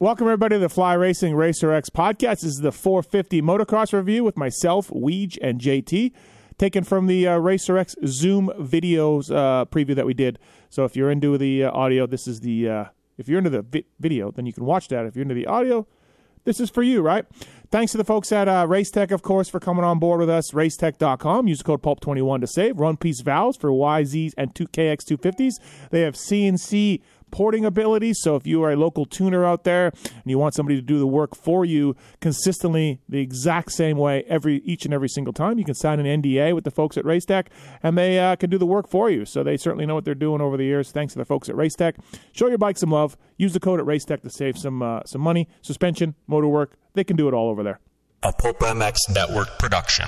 Welcome, everybody, to the Fly Racing Racer X podcast. This is the 450 motocross review with myself, Weege, and JT, taken from the uh, Racer X Zoom videos uh, preview that we did. So if you're into the uh, audio, this is the. Uh, if you're into the vi- video, then you can watch that. If you're into the audio, this is for you, right? Thanks to the folks at uh, Racetech, of course, for coming on board with us. Racetech.com. Use the code PULP21 to save. Run piece valves for YZs and 2KX250s. They have CNC porting ability. So if you are a local tuner out there and you want somebody to do the work for you consistently the exact same way every each and every single time, you can sign an NDA with the folks at Racetech and they uh, can do the work for you. So they certainly know what they're doing over the years. Thanks to the folks at Racetech. Show your bike some love. Use the code at Racetech to save some uh, some money. Suspension, motor work, they can do it all over there. A Pulp MX Network production.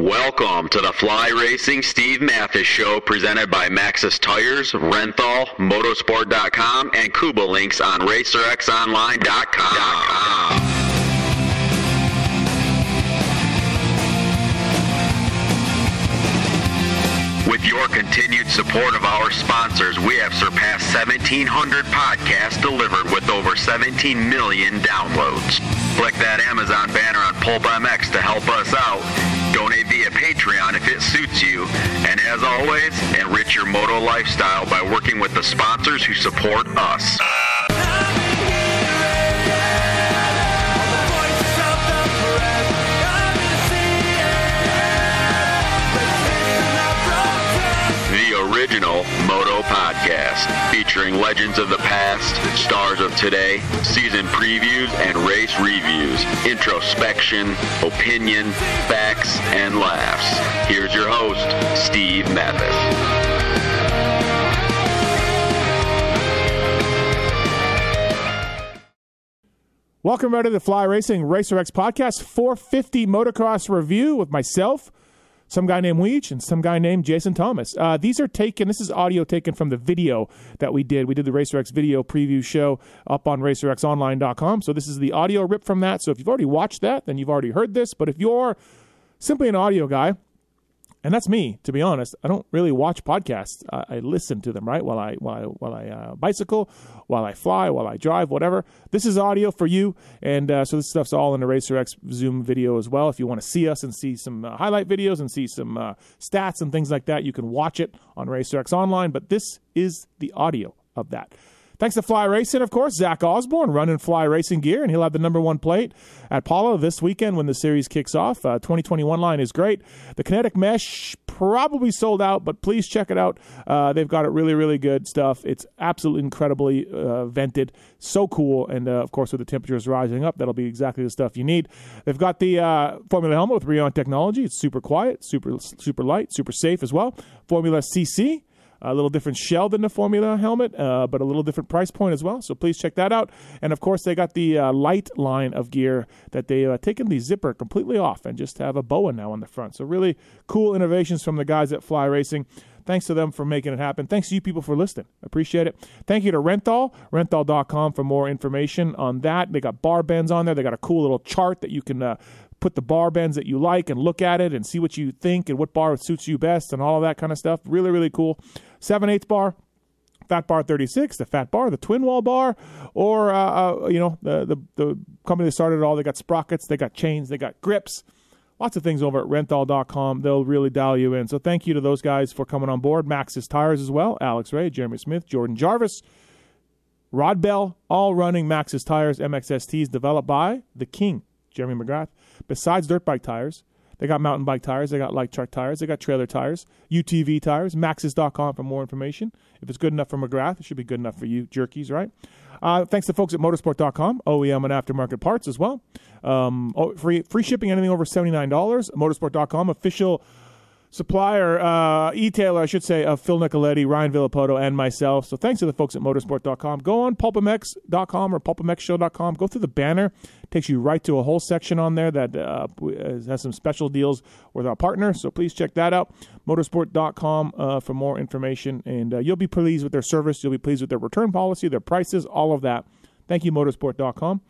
Welcome to the Fly Racing Steve Matthes Show presented by Maxxis Tires, Renthal, Motorsport.com, and Kouba Links on RacerXOnline.com. With your continued support of our sponsors, we have surpassed 1,700 podcasts delivered with over 17 million downloads. Click that Amazon banner on Pulp MX to help us out. Donate via Patreon if it suits you. And as always, enrich your moto lifestyle by working with the sponsors who support us. Moto Podcast, featuring legends of the past, stars of today, season previews and race reviews, introspection, opinion, facts, and laughs. Here's your host, Steve Matthes. Welcome everybody to the Fly Racing Racer X podcast 450 motocross review with myself, some guy named Weege, and some guy named Jason Thomas. Uh, these are taken, this is audio taken from the video that we did. We did the Racer X video preview show up on racerxonline.com. So this is the audio rip from that. So if you've already watched that, then you've already heard this. But if you're simply an audio guy, and that's me, to be honest. I don't really watch podcasts. I, I listen to them, right, while I while while I uh, bicycle, while I fly, while I drive, whatever. This is audio for you, and uh, so this stuff's all in the Racer X Zoom video as well. If you want to see us and see some uh, highlight videos and see some uh, stats and things like that, you can watch it on Racer X Online. But this is the audio of that. Thanks to Fly Racing, of course. Zach Osborne running Fly Racing gear, and he'll have the number one plate at Pala this weekend when the series kicks off. Uh, 2021 line is great. The Kinetic Mesh probably sold out, but please check it out. Uh, they've got it really, really good stuff. It's absolutely incredibly uh, vented, so cool, and uh, of course with the temperatures rising up, that'll be exactly the stuff you need. They've got the uh, Formula helmet with Rheon technology. It's super quiet, super super light, super safe as well. Formula CC a little different shell than the Formula helmet, uh, but a little different price point as well. So please check that out. And of course, they got the uh, light line of gear that they've uh, taken the zipper completely off and just have a boa now on the front. So really cool innovations from the guys at Fly Racing. Thanks to them for making it happen. Thanks to you people for listening. Appreciate it. Thank you to Renthal, renthal.com for more information on that. They got bar bends on there. They got a cool little chart that you can uh, put the bar bends that you like and look at it and see what you think and what bar suits you best and all of that kind of stuff. Really, really cool. 7 8 bar. Fat Bar 36, the Fat Bar, the Twin Wall Bar, or, uh, uh, you know, the, the, the company that started it all. They got sprockets, they got chains, they got grips. Lots of things over at renthal.com. They'll really dial you in. So thank you to those guys for coming on board. Maxxis Tires as well. Alex Ray, Jeremy Smith, Jordan Jarvis, Rod Bell, all running Maxxis Tires MXSTs developed by the King, Jeremy McGrath. Besides dirt bike tires, they got mountain bike tires, they got light truck tires, they got trailer tires, UTV tires, maxxis.com for more information. If it's good enough for McGrath, it should be good enough for you, jerkies, right? Uh, thanks to folks at motorsport.com, OEM and aftermarket parts as well. Um, oh, free, free shipping, anything over $79. Motorsport.com, official supplier, uh, e-tailer, I should say, of Phil Nicoletti, Ryan Villopoto, and myself. So thanks to the folks at motorsport.com. Go on pulpmx.com or pulpmxshow.com. Go through the banner. takes you right to a whole section on there that uh, has some special deals with our partner. So please check that out. Motorsport.com uh, for more information. And uh, you'll be pleased with their service. You'll be pleased with their return policy, their prices, all of that. Thank you, motorsport.com.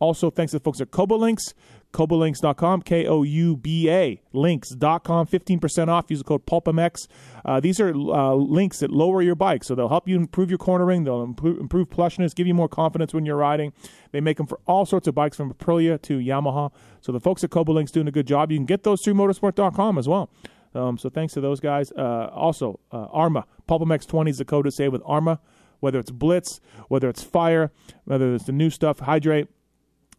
Also, thanks to the folks at Koubalinks, koubalinks.com, K O U B A, links.com, 15% off. Use the code PulpMX. Uh, these are uh, links that lower your bike, so they'll help you improve your cornering, they'll improve, improve plushness, give you more confidence when you're riding. They make them for all sorts of bikes from Aprilia to Yamaha. So the folks at Koubalinks doing a good job. You can get those through motorsport.com as well. Um, so thanks to those guys. Uh, also, uh, Arma, PulpMX 20 is the code to save with Arma, whether it's Blitz, whether it's Fire, whether it's the new stuff, Hydrate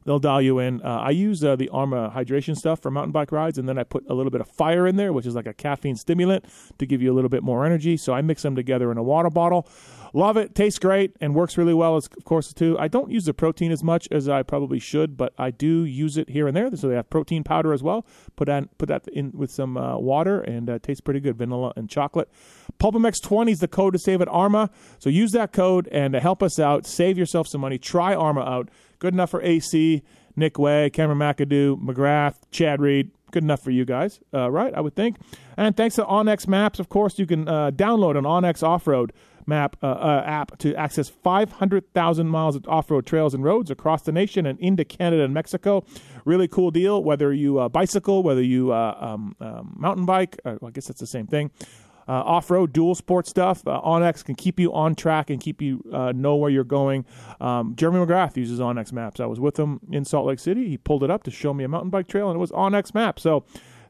they'll dial you in. Uh, I use uh, the Arma hydration stuff for mountain bike rides, and then I put a little bit of fire in there, which is like a caffeine stimulant to give you a little bit more energy. So I mix them together in a water bottle. Love it, tastes great, and works really well, as, of course, too. I don't use the protein as much as I probably should, but I do use it here and there. So they have protein powder as well. Put that, put that in with some uh, water, and uh, tastes pretty good, vanilla and chocolate. PulpMX20 is the code to save at Arma. So use that code and help us out. Save yourself some money. Try Arma out. Good enough for AC, Nick Wey, Cameron McAdoo, McGrath, Chad Reed. Good enough for you guys, uh, right? I would think. And thanks to onX Maps, of course, you can uh, download an onX Off Road map uh, uh, app to access 500,000 miles of off-road trails and roads across the nation and into Canada and Mexico. Really cool deal. Whether you uh, bicycle, whether you uh, um, um, mountain bike, well, I guess that's the same thing uh, off road dual sport stuff. Uh, can keep you on track and keep you uh, know where you're going. Um, Jeremy McGrath uses onX Maps. I was with him in Salt Lake City. He pulled it up to show me a mountain bike trail, and it was onX Maps. So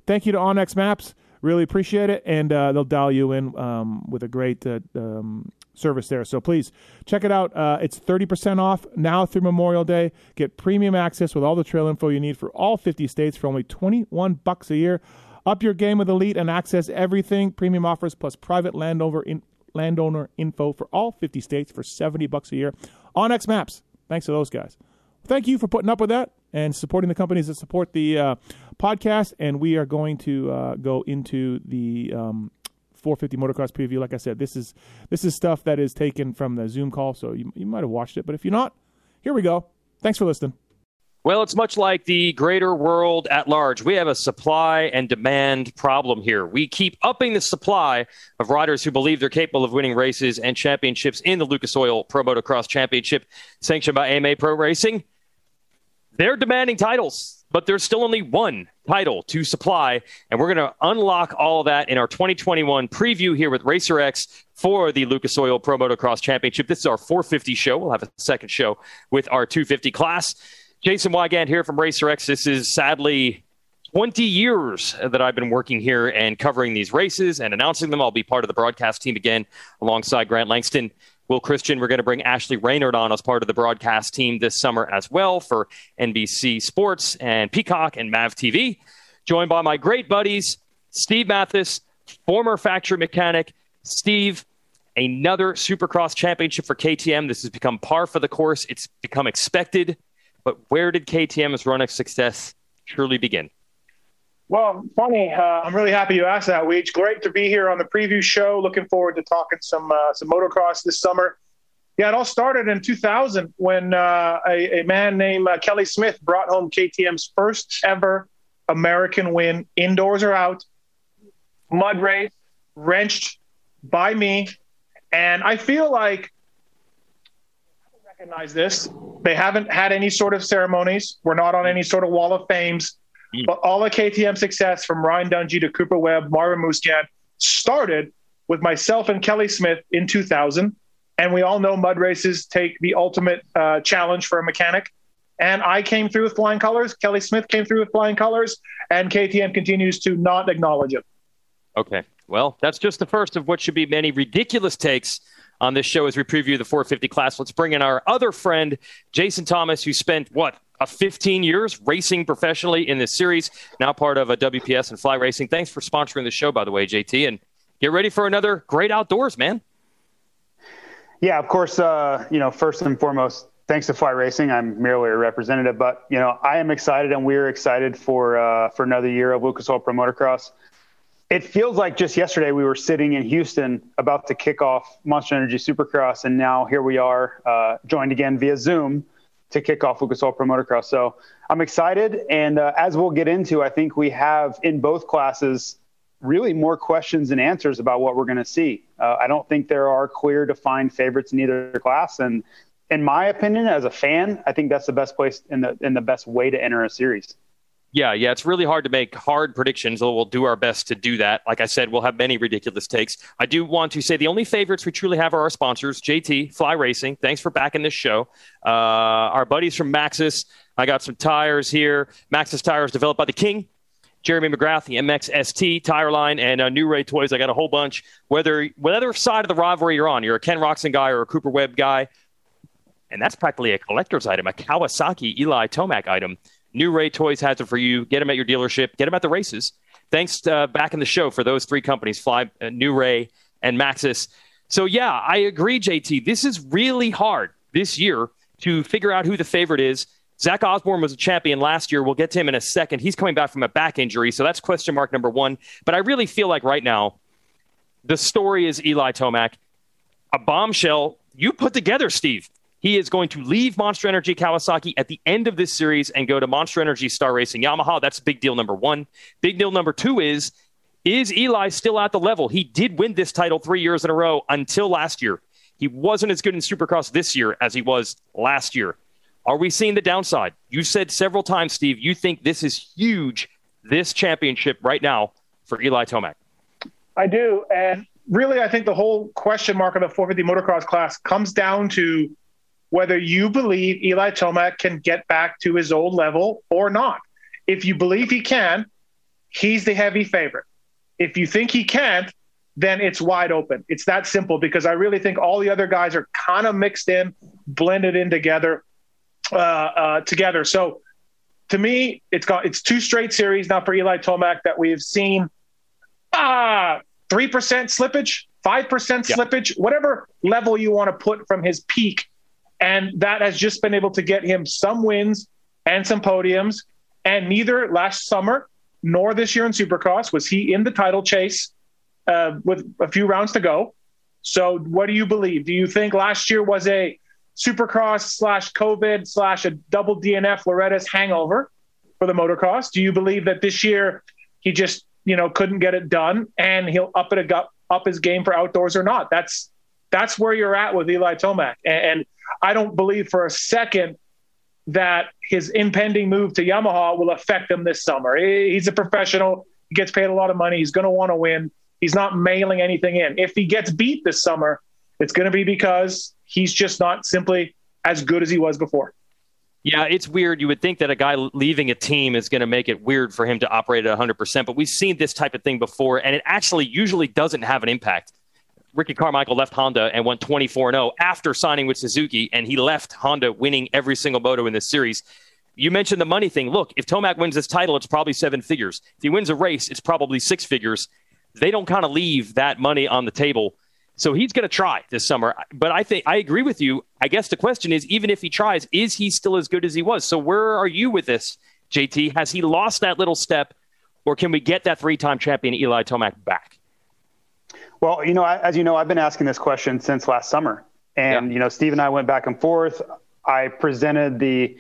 thank you to onX Maps. Really appreciate it, and uh, they'll dial you in um, with a great uh, um, service there. So please check it out. Uh, it's 30% off now through Memorial Day. Get premium access with all the trail info you need for all 50 states for only 21 bucks a year. Up your game with Elite and access everything premium offers plus private landowner in, landowner info for all 50 states for 70 bucks a year onX Maps. Thanks to those guys. Thank you for putting up with that and supporting the companies that support the uh, podcast. And we are going to uh, go into the um, 450 motocross preview. Like I said, this is this is stuff that is taken from the Zoom call, so you, you might have watched it. But if you're not, here we go. Thanks for listening. Well, it's much like the greater world at large. We have a supply and demand problem here. We keep upping the supply of riders who believe they're capable of winning races and championships in the Lucas Oil Pro Motocross Championship, sanctioned by AMA Pro Racing. They're demanding titles, but there's still only one title to supply, and we're going to unlock all of that in our 2021 preview here with Racer X for the Lucas Oil Pro Motocross Championship. This is our 450 show. We'll have a second show with our 250 class. Jason Weigandt here from Racer X. This is sadly 20 years that I've been working here and covering these races and announcing them. I'll be part of the broadcast team again alongside Grant Langston. Will Christien, we're going to bring Ashley Reynard on as part of the broadcast team this summer as well for NBC Sports and Peacock and Mav TV. Joined by my great buddies, Steve Matthes, former factory mechanic. Steve, another Supercross championship for KTM. This has become par for the course. It's become expected but where did KTM's run of success truly begin? Well, funny. Uh, I'm really happy you asked that, Weege. Great to be here on the preview show. Looking forward to talking some uh, some motocross this summer. Yeah, it all started in 2000 when uh, a, a, man named uh, Kelly Smith brought home KTM's first ever American win, indoors or out, mud race, wrenched by me. And I feel like I recognize this. They haven't had any sort of ceremonies. We're not on any sort of wall of fames. But all the KTM success from Ryan Dungey to Cooper Webb, Marvin Musquin started with myself and Kelly Smith in 2000. And we all know mud races take the ultimate uh, challenge for a mechanic. And I came through with flying colors. Kelly Smith came through with flying colors. And KTM continues to not acknowledge it. Okay. Well, that's just the first of what should be many ridiculous takes on this show as we preview the 450 class. Let's bring in our other friend, Jason Thomas, who spent what? A 15 years racing professionally in this series, now part of a WPS and Fly Racing. Thanks for sponsoring the show, by the way, JT, and get ready for another great outdoors, man. Yeah, of course. Uh, you know, first and foremost, thanks to Fly Racing. I'm merely a representative, but you know, I am excited, and we're excited for uh, for another year of Lucas Oil Pro Motocross it feels like just yesterday we were sitting in Houston about to kick off Monster Energy Supercross, and now here we are, uh, joined again via Zoom to kick off Lucas Oil Pro Motocross. So I'm excited, and uh, as we'll get into, I think we have in both classes really more questions and answers about what we're going to see. Uh, I don't think there are clear defined favorites in either class, and in my opinion, as a fan, I think that's the best place in the in the best way to enter a series. Yeah, yeah, it's really hard to make hard predictions. We'll do our best to do that. Like I said, we'll have many ridiculous takes. I do want to say the only favorites we truly have are our sponsors, JT Fly Racing. Thanks for backing this show. Uh, our buddies from Maxxis. I got some tires here. Maxxis tires developed by the King, Jeremy McGrath, the MXST tire line, and uh, New Ray Toys. I got a whole bunch. Whether whatever side of the rivalry you're on, you're a Ken Roczen guy or a Cooper Webb guy, and that's practically a collector's item, a Kawasaki Eli Tomac item. New Ray Toys has it for you. Get them at your dealership. Get them at the races. Thanks uh, back in the show for those three companies, Fly, uh, New Ray, and Maxxis. So yeah, I agree, JT. This is really hard this year to figure out who the favorite is. Zach Osborne was a champion last year. We'll get to him in a second. He's coming back from a back injury, so that's question mark number one. But I really feel like right now, the story is Eli Tomac, a bombshell you put together, Steve. He is going to leave Monster Energy Kawasaki at the end of this series and go to Monster Energy Star Racing Yamaha. That's big deal number one. Big deal number two is is Eli still at the level? He did win this title three years in a row until last year. He wasn't as good in Supercross this year as he was last year. Are we seeing the downside? You said several times, Steve, you think this is huge, this championship right now for Eli Tomac. I do. And really, I think the whole question mark of the 450 motocross class comes down to whether you believe Eli Tomac can get back to his old level or not. If you believe he can, he's the heavy favorite. If you think he can't, then it's wide open. It's that simple because I really think all the other guys are kind of mixed in, blended in together. Uh, uh, together. So to me, it's got it's two straight series now for Eli Tomac that we have seen. Ah, three percent slippage, five percent slippage, whatever level you want to put from his peak and that has just been able to get him some wins and some podiums. And neither last summer nor this year in Supercross was he in the title chase uh, with a few rounds to go. So, what do you believe? Do you think last year was a Supercross slash COVID slash a double DNF Loretta's hangover for the motocross? Do you believe that this year he just you know couldn't get it done and he'll up it up his game for outdoors or not? That's that's where you're at with Eli Tomac, and I don't believe for a second that his impending move to Yamaha will affect him this summer. He's a professional. He gets paid a lot of money. He's going to want to win. He's not mailing anything in. If he gets beat this summer, it's going to be because he's just not simply as good as he was before. Yeah, it's weird. You would think that a guy leaving a team is going to make it weird for him to operate at 100%, but we've seen this type of thing before, and it actually usually doesn't have an impact. Ricky Carmichael left Honda and went 24 0 after signing with Suzuki, and he left Honda winning every single moto in this series. You mentioned the money thing. Look, if Tomac wins this title, it's probably seven figures. If he wins a race, it's probably six figures. They don't kind of leave that money on the table. So he's going to try this summer. But I think I agree with you. I guess the question is even if he tries, is he still as good as he was? So where are you with this, JT? Has he lost that little step, or can we get that three time champion Eli Tomac back? Well, you know, as you know, I've been asking this question since last summer, and yeah. you know, Steve and I went back and forth. I presented the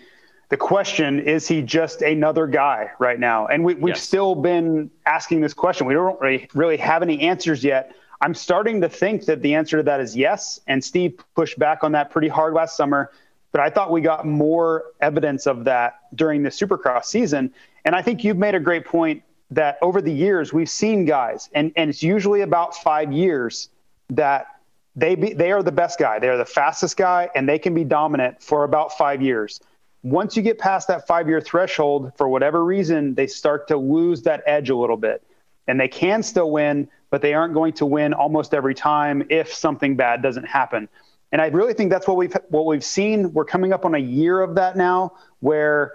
the question: Is he just another guy right now? And we, have yes. still been asking this question. We don't really, really have any answers yet. I'm starting to think that the answer to that is yes. And Steve pushed back on that pretty hard last summer. But I thought we got more evidence of that during the Supercross season. And I think you've made a great point that over the years we've seen guys, and, and it's usually about five years that they be, they are the best guy, they are the fastest guy, and they can be dominant for about five years. Once you get past that five year threshold, for whatever reason, they start to lose that edge a little bit, and they can still win, but they aren't going to win almost every time if something bad doesn't happen. And I really think that's what we've what we've seen. We're coming up on a year of that now, where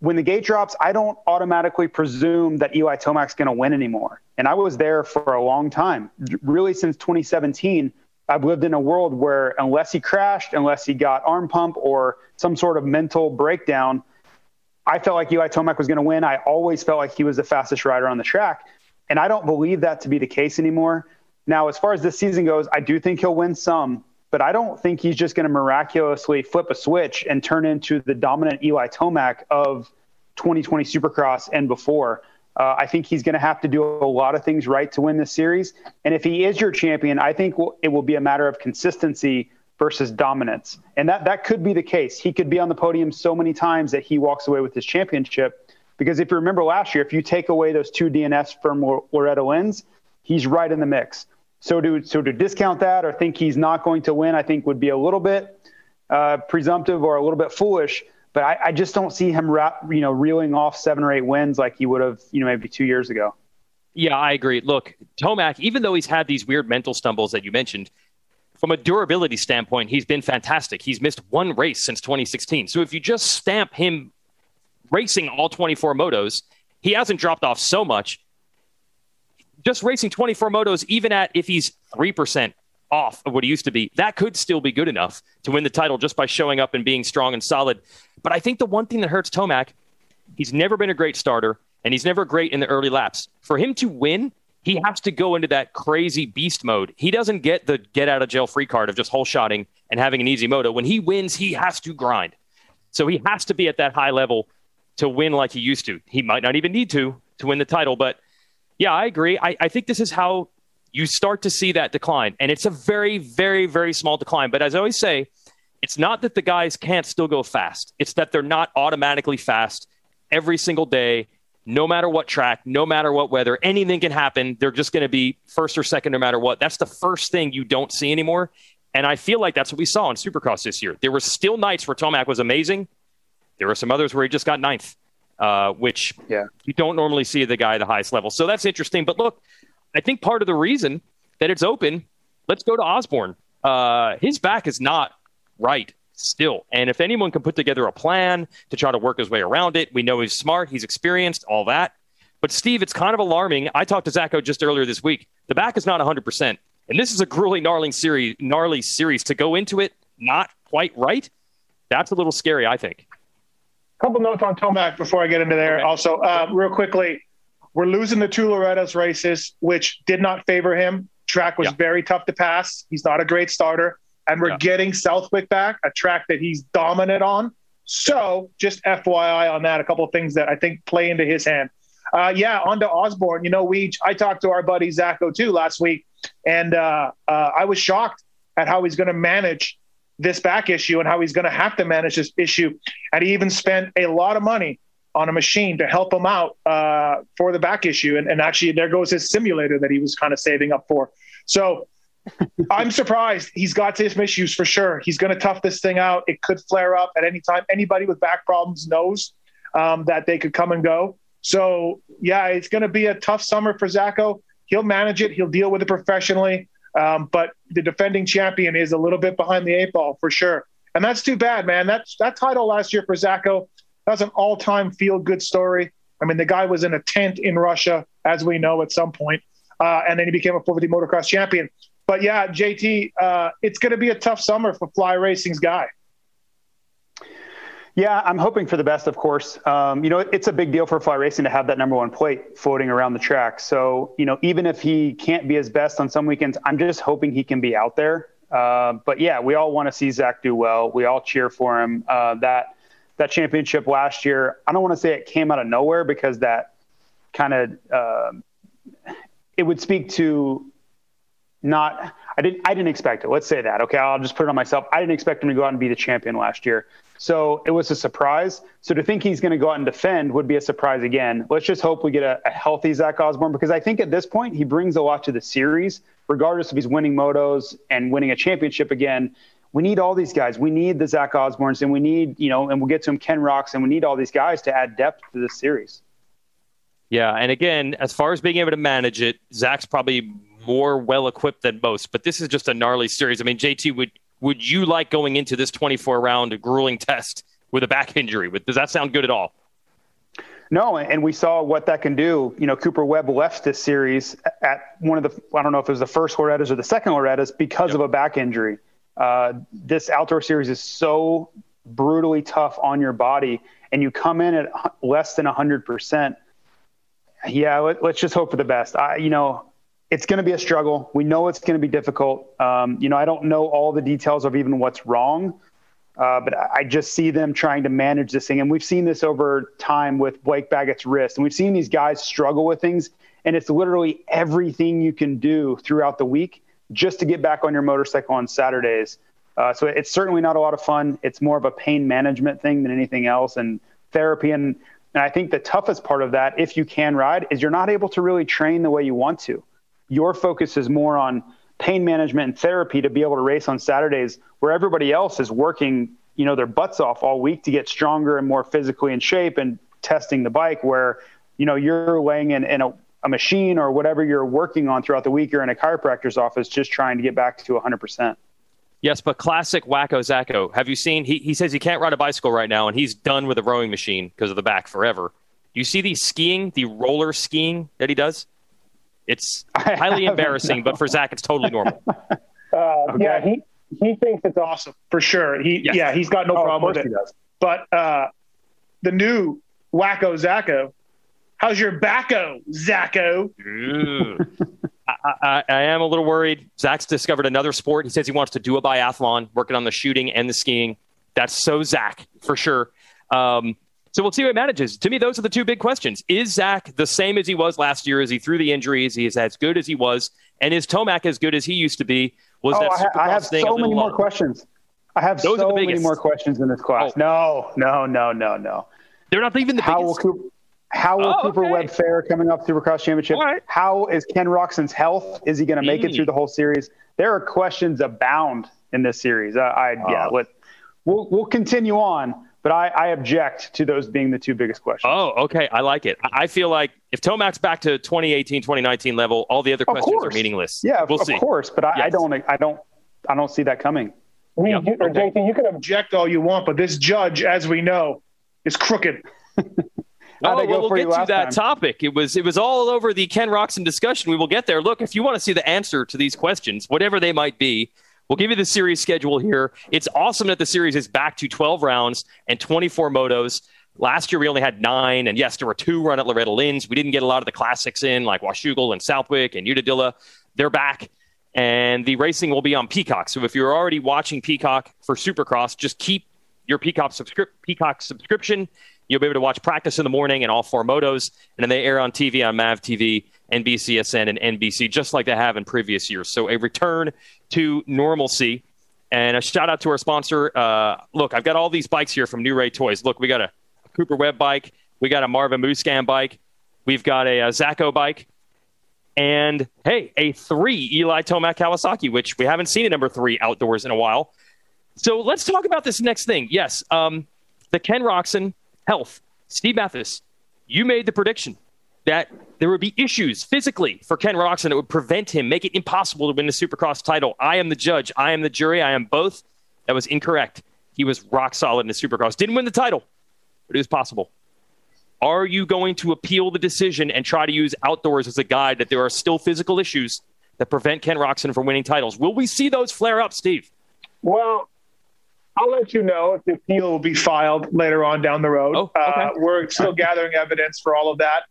when the gate drops, I don't automatically presume that Eli Tomac's going to win anymore. And I was there for a long time, really since 2017. I've lived in a world where unless he crashed, unless he got arm pump or some sort of mental breakdown, I felt like Eli Tomac was going to win. I always felt like he was the fastest rider on the track. And I don't believe that to be the case anymore. Now, as far as this season goes, I do think he'll win some, but I don't think he's just going to miraculously flip a switch and turn into the dominant Eli Tomac of 2020 Supercross and before. Uh, I think he's going to have to do a lot of things right to win this series. And if he is your champion, I think it will be a matter of consistency versus dominance. And that, that could be the case. He could be on the podium so many times that he walks away with his championship. Because if you remember last year, if you take away those two DNFs from Loretta Lynn's, he's right in the mix. So to, so to discount that or think he's not going to win, I think would be a little bit uh, presumptive or a little bit foolish. But I, I just don't see him, you know, reeling off seven or eight wins like he would have, you know, maybe two years ago. Yeah, I agree. Look, Tomac, even though he's had these weird mental stumbles that you mentioned, from a durability standpoint, he's been fantastic. He's missed one race since 2016. So if you just stamp him racing all 24 motos, he hasn't dropped off so much. Just racing 24 motos, even at if he's 3% off of what he used to be, that could still be good enough to win the title just by showing up and being strong and solid. But I think the one thing that hurts Tomac, he's never been a great starter and he's never great in the early laps. For him to win, he has to go into that crazy beast mode. He doesn't get the get out of jail free card of just hole shotting and having an easy moto. When he wins, he has to grind. So he has to be at that high level to win like he used to. He might not even need to to win the title, but yeah, I agree. I, I think this is how you start to see that decline. And it's a very, very, very small decline. But as I always say, it's not that the guys can't still go fast. It's that they're not automatically fast every single day no matter what track, no matter what weather, anything can happen. They're just going to be first or second no matter what. That's the first thing you don't see anymore. And I feel like that's what we saw in Supercross this year. There were still nights where Tomac was amazing. There were some others where he just got ninth, uh, which yeah. you don't normally see the guy at the highest level. So that's interesting. But look, I think part of the reason that it's open, let's go to Osborne. Uh, his back is not right still. And if anyone can put together a plan to try to work his way around it, we know he's smart, he's experienced, all that. But Steve, it's kind of alarming. I talked to Zacko just earlier this week. The back is not 100%. And this is a grueling, gnarly series, gnarly series. To go into it not quite right, that's a little scary, I think. Couple notes on Tomac before I get into there. Okay. Also, uh, real quickly, we're losing the two Loretta's races, which did not favor him. Track was yeah. very tough to pass. He's not a great starter and we're yeah. getting Southwick back, a track that he's dominant on. So, just FYI on that, a couple of things that I think play into his hand. Uh, yeah, on to Osborne. You know, we I talked to our buddy Zacko too last week, and uh, uh, I was shocked at how he's going to manage this back issue and how he's going to have to manage this issue. And he even spent a lot of money on a machine to help him out uh, for the back issue. And, and actually, there goes his simulator that he was kind of saving up for. So I'm surprised. He's got some issues for sure. He's going to tough this thing out. It could flare up at any time. Anybody with back problems knows um, that they could come and go. So, yeah, it's going to be a tough summer for Zacko. He'll manage it, he'll deal with it professionally. Um, but the defending champion is a little bit behind the eight ball for sure. And that's too bad, man. That, that title last year for Zacko, that's an all time feel good story. I mean, the guy was in a tent in Russia, as we know, at some point, uh, and then he became a 450 motocross champion. But yeah, JT, uh, it's going to be a tough summer for Fly Racing's guy. Yeah, I'm hoping for the best, of course. Um, you know, it's a big deal for Fly Racing to have that number one plate floating around the track. So, you know, even if he can't be his best on some weekends, I'm just hoping he can be out there. Uh, but yeah, we all want to see Zach do well. We all cheer for him. Uh, that that championship last year, I don't want to say it came out of nowhere because that kind of uh, it would speak to not I didn't I didn't expect it. Let's say that. Okay, I'll just put it on myself. I didn't expect him to go out and be the champion last year. So it was a surprise. So to think he's going to go out and defend would be a surprise again. Let's just hope we get a, a, healthy Zach Osborne because I think at this point he brings a lot to the series, regardless if he's winning motos and winning a championship again. We need all these guys. We need the Zach Osbornes and we need, you know, and we'll get to him, Ken Rocks, and we need all these guys to add depth to this series. Yeah, and again, as far as being able to manage it, Zach's probably more well equipped than most. But this is just a gnarly series. I mean, JT, would would you like going into this 24 round grueling test with a back injury? Does that sound good at all? No, and we saw what that can do. You know, Cooper Webb left this series at one of the, I don't know if it was the first Loretta's or the second Loretta's because yep. of a back injury. Uh, this outdoor series is so brutally tough on your body, and you come in at less than 100%. Yeah, let, us just hope for the best. I, you know, it's going to be a struggle. We know it's going to be difficult. Um, you know, I don't know all the details of even what's wrong, uh, but I just see them trying to manage this thing. And we've seen this over time with Blake Baggett's wrist. And we've seen these guys struggle with things. And it's literally everything you can do throughout the week just to get back on your motorcycle on Saturdays. Uh, so it's certainly not a lot of fun. It's more of a pain management thing than anything else, and therapy. And, and I think the toughest part of that, if you can ride, is you're not able to really train the way you want to. Your focus is more on pain management and therapy to be able to race on Saturdays, where everybody else is working, you know, their butts off all week to get stronger and more physically in shape and testing the bike. Where, you know, you're laying in, in a, a machine or whatever you're working on throughout the week, you're in a chiropractor's office just trying to get back to 100%. Yes, but classic Wacko Zacko. Have you seen? He, he says he can't ride a bicycle right now, and he's done with a rowing machine because of the back forever. You see the skiing, the roller skiing that he does? It's highly embarrassing, but for Zach, it's totally normal. Uh, okay. Yeah, he he thinks it's awesome for sure. He yes. yeah, he's got no oh, problem with it. But uh, the new Wacko Zacko, how's your backo, Zacko? I, I, I, am a little worried. Zach's discovered another sport. He says he wants to do a biathlon, working on the shooting and the skiing. That's so Zach for sure. Um, so we'll see what manages. To me, those are the two big questions. Is Zach the same as he was last year? Is he through the injuries? Is he is as good as he was, and is Tomac as good as he used to be? Was oh, that I, ha- I have so many more questions. I have those so many more questions in this class. Oh. No, no, no, no, no. They're not even the how biggest. Will Cooper, how will oh, Cooper okay. Webb fare coming up Supercross Championship? Right. How is Ken Roczen's health? Is he going to make mm. it through the whole series? There are questions abound in this series. I, I yeah, let, we'll we'll continue on. But I, I, object to those being the two biggest questions. Oh, okay. I like it. I feel like if Tomac's back to 2018, 2019 level, all the other questions are meaningless. Yeah, we'll of see. course. But I, yes. I, don't. I don't. I don't see that coming. I mean, you, okay. you can object all you want, but this judge, as we know, is crooked. Oh, well, we'll get to that time? topic. It was it was all over the Ken Roczen discussion. We will get there. Look, if you want to see the answer to these questions, whatever they might be, We'll give you the series schedule here. It's awesome that the series is back to 12 rounds and 24 motos. Last year we only had nine, and yes, there were two run at Loretta Lynn's. We didn't get a lot of the classics in, like Washougal and Southwick and Unadilla. They're back, and the racing will be on Peacock. So if you're already watching Peacock for Supercross, just keep your Peacock, subscri- Peacock subscription. You'll be able to watch practice in the morning and all four motos, and then they air on TV on Mav TV NBCSN and NBC, just like they have in previous years. So a return to normalcy. And a shout out to our sponsor. Uh, look, I've got all these bikes here from New Ray Toys. Look, we got a, a Cooper Webb bike, we got a Marvin Musquin bike, we've got a, a Zacko bike, and hey, a three Eli Tomac Kawasaki, which we haven't seen a number three outdoors in a while. So let's talk about this next thing. Yes, um, the Ken Roczen health. Steve Matthes, you made the prediction that there would be issues physically for Ken Roczen that would prevent him, make it impossible to win the Supercross title. I am the judge. I am the jury. I am both. That was incorrect. He was rock solid in the Supercross. Didn't win the title, but it was possible. Are you going to appeal the decision and try to use outdoors as a guide that there are still physical issues that prevent Ken Roczen from winning titles? Will we see those flare up, Steve? Well, I'll let you know if the appeal will be filed later on down the road. Oh, okay. uh, we're still gathering evidence for all of that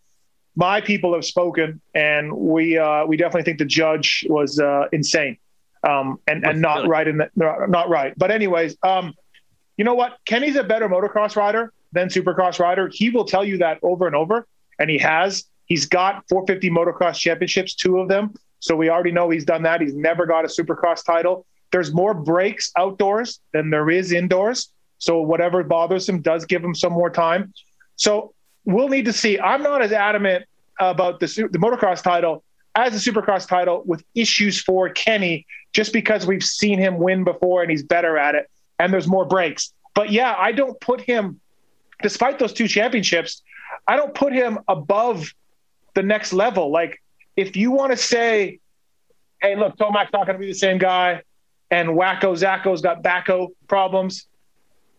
my people have spoken, and we uh, we definitely think the judge was uh, insane um, and and not right in the, not right. But anyways, um, you know what? Kenny's a better motocross rider than supercross rider. He will tell you that over and over, and he has. He's got 450 motocross championships, two of them. So we already know he's done that. He's never got a supercross title. There's more breaks outdoors than there is indoors. So whatever bothers him does give him some more time. So we'll need to see. I'm not as adamant about the, the motocross title as the supercross title with issues for Kenny just because we've seen him win before and he's better at it and there's more breaks. But yeah, I don't put him, despite those two championships, I don't put him above the next level. Like, if you want to say, hey, look, Tomac's not going to be the same guy, and Wacko Zacko's got backo problems,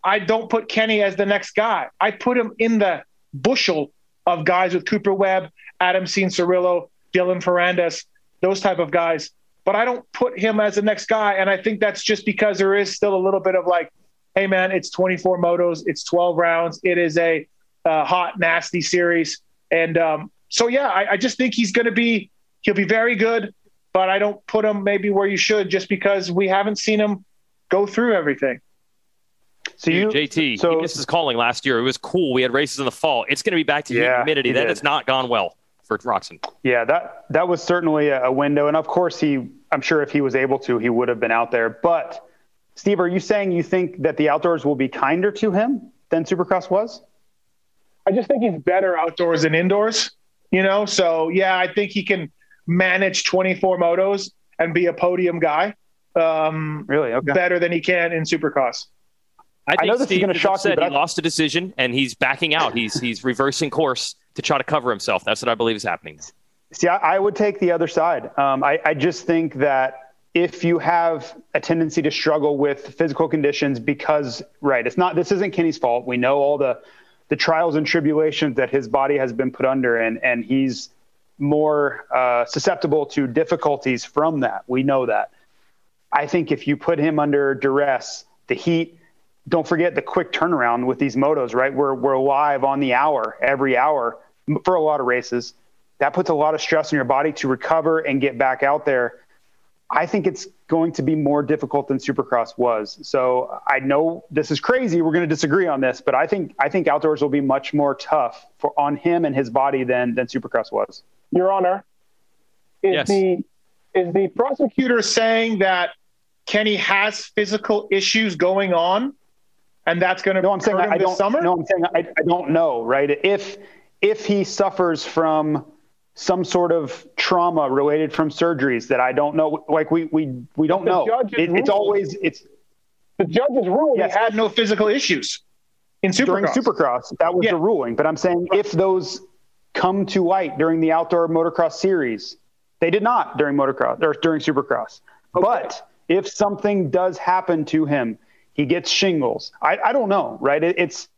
I don't put Kenny as the next guy. I put him in the bushel of guys with Cooper Webb, Adam Cianciarulo, Dylan Ferrandis, those type of guys. But I don't put him as the next guy. And I think that's just because there is still a little bit of like, hey, man, it's 24 motos, it's 12 rounds, it is a uh, hot, nasty series. And um, so, yeah, I, I just think he's going to be, he'll be very good, but I don't put him maybe where you should just because we haven't seen him go through everything. So you, JT, so, this is calling last year. It was cool. We had races in the fall. It's going to be back to yeah, humidity. That did. has not gone well for Roczen. Yeah, that that was certainly a window, and of course he. I'm sure if he was able to, he would have been out there. But Steve, are you saying you think that the outdoors will be kinder to him than Supercross was? I just think he's better outdoors than indoors. You know, so yeah, I think he can manage 24 motos and be a podium guy. Um, really? Okay. Better than he can in Supercross. I think I know this Steve is going to shock you, but he I- lost a decision and he's backing out. He's he's reversing course to try to cover himself. That's what I believe is happening. See, I, I would take the other side. Um, I, I just think that if you have a tendency to struggle with physical conditions because, right, it's not, this isn't Kenny's fault. We know all the, the trials and tribulations that his body has been put under, and, and he's more uh, susceptible to difficulties from that. We know that. I think if you put him under duress, the heat, don't forget the quick turnaround with these motos, right? We're, we're live on the hour, every hour for a lot of races. That puts a lot of stress on your body to recover and get back out there. I think it's going to be more difficult than Supercross was. So I know this is crazy. We're going to disagree on this, but I think I think outdoors will be much more tough for on him and his body than than Supercross was. Your Honor, is Yes. the is the prosecutor saying that Kenny has physical issues going on, and that's going to No, I'm saying I, don't. summer? No, I'm saying I, I don't know. Right? If if he suffers from some sort of trauma related from surgeries that I don't know, like we we we don't The know. judge It, it's always it's The judge's ruled Yes. he had no physical issues in Supercross. during Supercross. That was Yeah. the ruling. But I'm saying if those come to light during the outdoor motocross series, they did not during motocross or during Supercross. But if something does happen to him, he gets shingles. I, I don't know, right? It, it's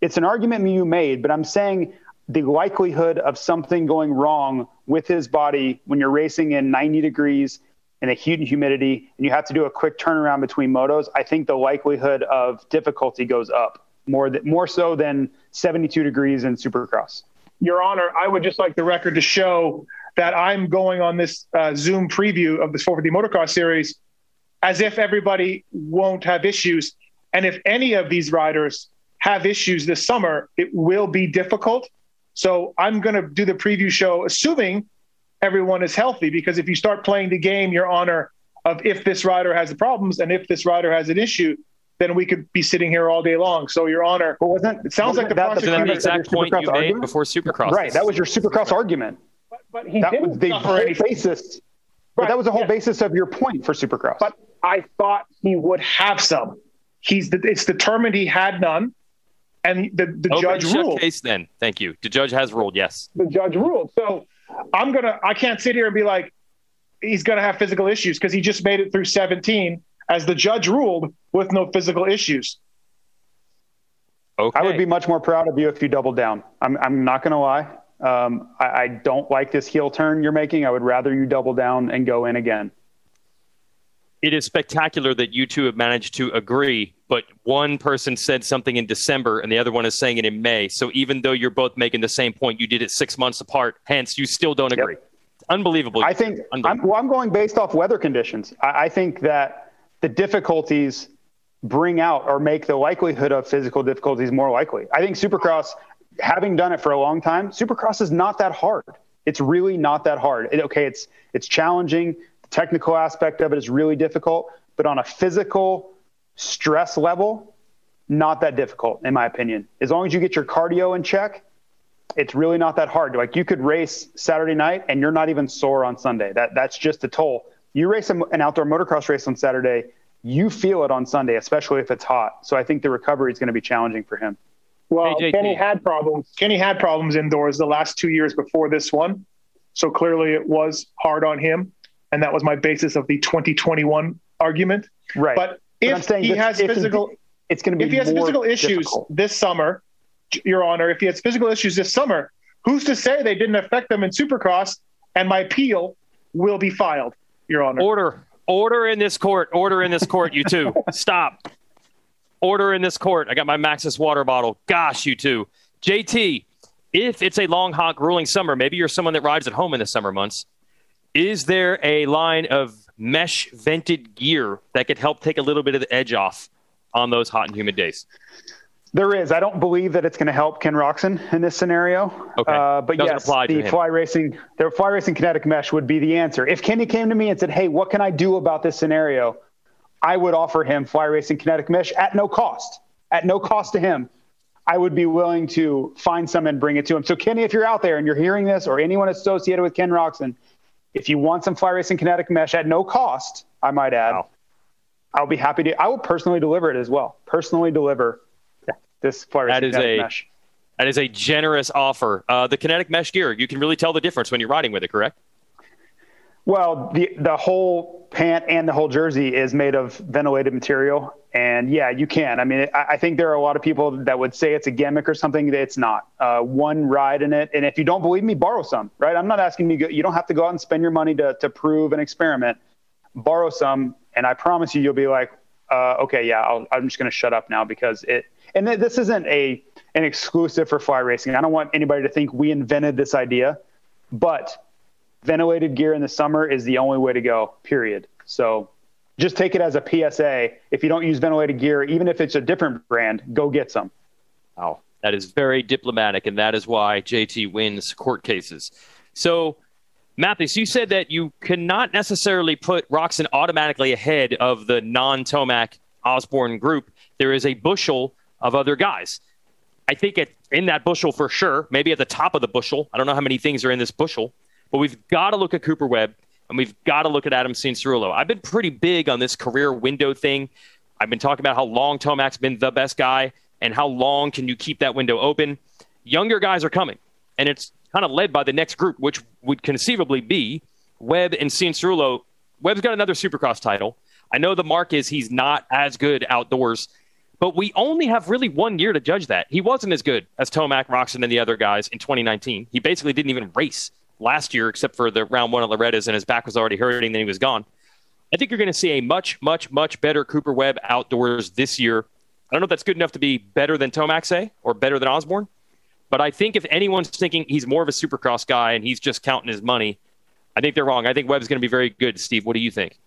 it's an argument you made, but I'm saying the likelihood of something going wrong with his body when you're racing in 90 degrees and heat and humidity, and you have to do a quick turnaround between motos, I think the likelihood of difficulty goes up more th- more so than 72 degrees in Supercross. Your Honor, I would just like the record to show that I'm going on this uh, Zoom preview of this 450 motocross series as if everybody won't have issues. And if any of these riders have issues this summer, it will be difficult. So I'm going to do the preview show assuming everyone is healthy, because if you start playing the game, Your Honor, of if this rider has the problems and if this rider has an issue, then we could be sitting here all day long. So, Your Honor, But wasn't It sounds like wasn't the that the exact point Supercross you made argument? before Supercross. Right, that was your Supercross argument. but, but he That didn't was the suffer whole any basis. But that was the whole yeah. basis of your point for Supercross. but I thought he would have some. He's it's determined he had none, and the, the Open judge shut ruled. case then. Thank you. The judge has ruled yes. The judge ruled. So I'm gonna. I can't sit here and be like he's gonna have physical issues because he just made it through 17 as the judge ruled with no physical issues. Okay. I would be much more proud of you if you doubled down. I'm, I'm not going to lie. Um, I, I don't like this heel turn you're making. I would rather you double down and go in again. It is spectacular that you two have managed to agree, but one person said something in December and the other one is saying it in May. So even though you're both making the same point, you did it six months apart. Hence, you still don't Yep. agree. Unbelievable. I think I'm, well, I'm going based off weather conditions. I, I think that the difficulties bring out or make the likelihood of physical difficulties more likely. I think Supercross, having done it for a long time, Supercross is not that hard. It's really not that hard. It- okay, it's it's challenging. The technical aspect of it is really difficult, but on a physical stress level, not that difficult, in my opinion. As long as you get your cardio in check, it's really not that hard. Like you could race Saturday night and you're not even sore on Sunday. That that's just a toll. You race an outdoor motocross race on Saturday, you feel it on Sunday, especially if it's hot. So I think the recovery is going to be challenging for him. Well, Hey, Kenny had problems. Kenny had problems indoors the last two years before this one. So clearly it was hard on him. And that was my basis of the 2021 argument. Right. But But if saying he this- has if he- physical, it's going to be if he has physical issues difficult. this summer, Your Honor, if he has physical issues this summer, who's to say they didn't affect them in Supercross and my appeal will be filed, Your Honor? Order. Order in this court. Order in this court, you two. Stop. Order in this court. I got my Maxxis water bottle. Gosh, you two. JT, if it's a long, hot, grueling summer, maybe you're someone that rides at home in the summer months. Is there a line of mesh vented gear that could help take a little bit of the edge off on those hot and humid days? There is. I don't believe that it's going to help Ken Roczen in this scenario. Okay. Uh, but Doesn't yes, the him. fly racing, the fly racing kinetic mesh would be the answer. If Kenny came to me and said, "Hey, what can I do about this scenario?" I would offer him Fly Racing Kinetic Mesh at no cost, at no cost to him. I would be willing to find some and bring it to him. So, Kenny, if you're out there and you're hearing this, or anyone associated with Ken Roczen, if you want some Fly Racing Kinetic Mesh at no cost, I might add, wow. I'll be happy to. I will personally deliver it as well. Personally deliver this Fly Racing that is Kinetic a, Mesh. That is a generous offer. Uh, the Kinetic Mesh gear, you can really tell the difference when you're riding with it, correct? Well, the the whole pant and the whole jersey is made of ventilated material, and yeah, you can. I mean, I, I think there are a lot of people that would say it's a gimmick or something. It's not. Uh, one ride in it, and if you don't believe me, borrow some. Right? I'm not asking you. You don't have to go out and spend your money to to prove an experiment. Borrow some, and I promise you, you'll be like, uh, okay, yeah, i am just going to shut up now because it. And this isn't a an exclusive for fly racing. I don't want anybody to think we invented this idea, but ventilated gear in the summer is the only way to go, period. So just take it as a PSA. If you don't use ventilated gear, even if it's a different brand, go get some. Oh, that is very diplomatic, and that is why JT wins court cases. So, Matthes, you said that you cannot necessarily put Roczen automatically ahead of the non Tomac Osborne group. There is a bushel of other guys. I think it, in that bushel for sure, maybe at the top of the bushel. I don't know how many things are in this bushel. But we've got to look at Cooper Webb and we've got to look at Adam Cianciarulo. I've been pretty big on this career window thing. I've been talking about how long Tomac's been the best guy and how long can you keep that window open. Younger guys are coming, and it's kind of led by the next group, which would conceivably be Webb and Cianciarulo. Webb's got another Supercross title. I know the mark is he's not as good outdoors, but we only have really one year to judge that. He wasn't as good as Tomac, Roczen, and the other guys in 2019. He basically didn't even race last year, except for the round one of Loretta's, and his back was already hurting, then he was gone. I think you're going to see a much, much, much better Cooper Webb outdoors this year. I don't know if that's good enough to be better than Tomac, say, or better than Osborne. But I think if anyone's thinking he's more of a supercross guy and he's just counting his money, I think they're wrong. I think Webb's going to be very good. Steve, what do you think?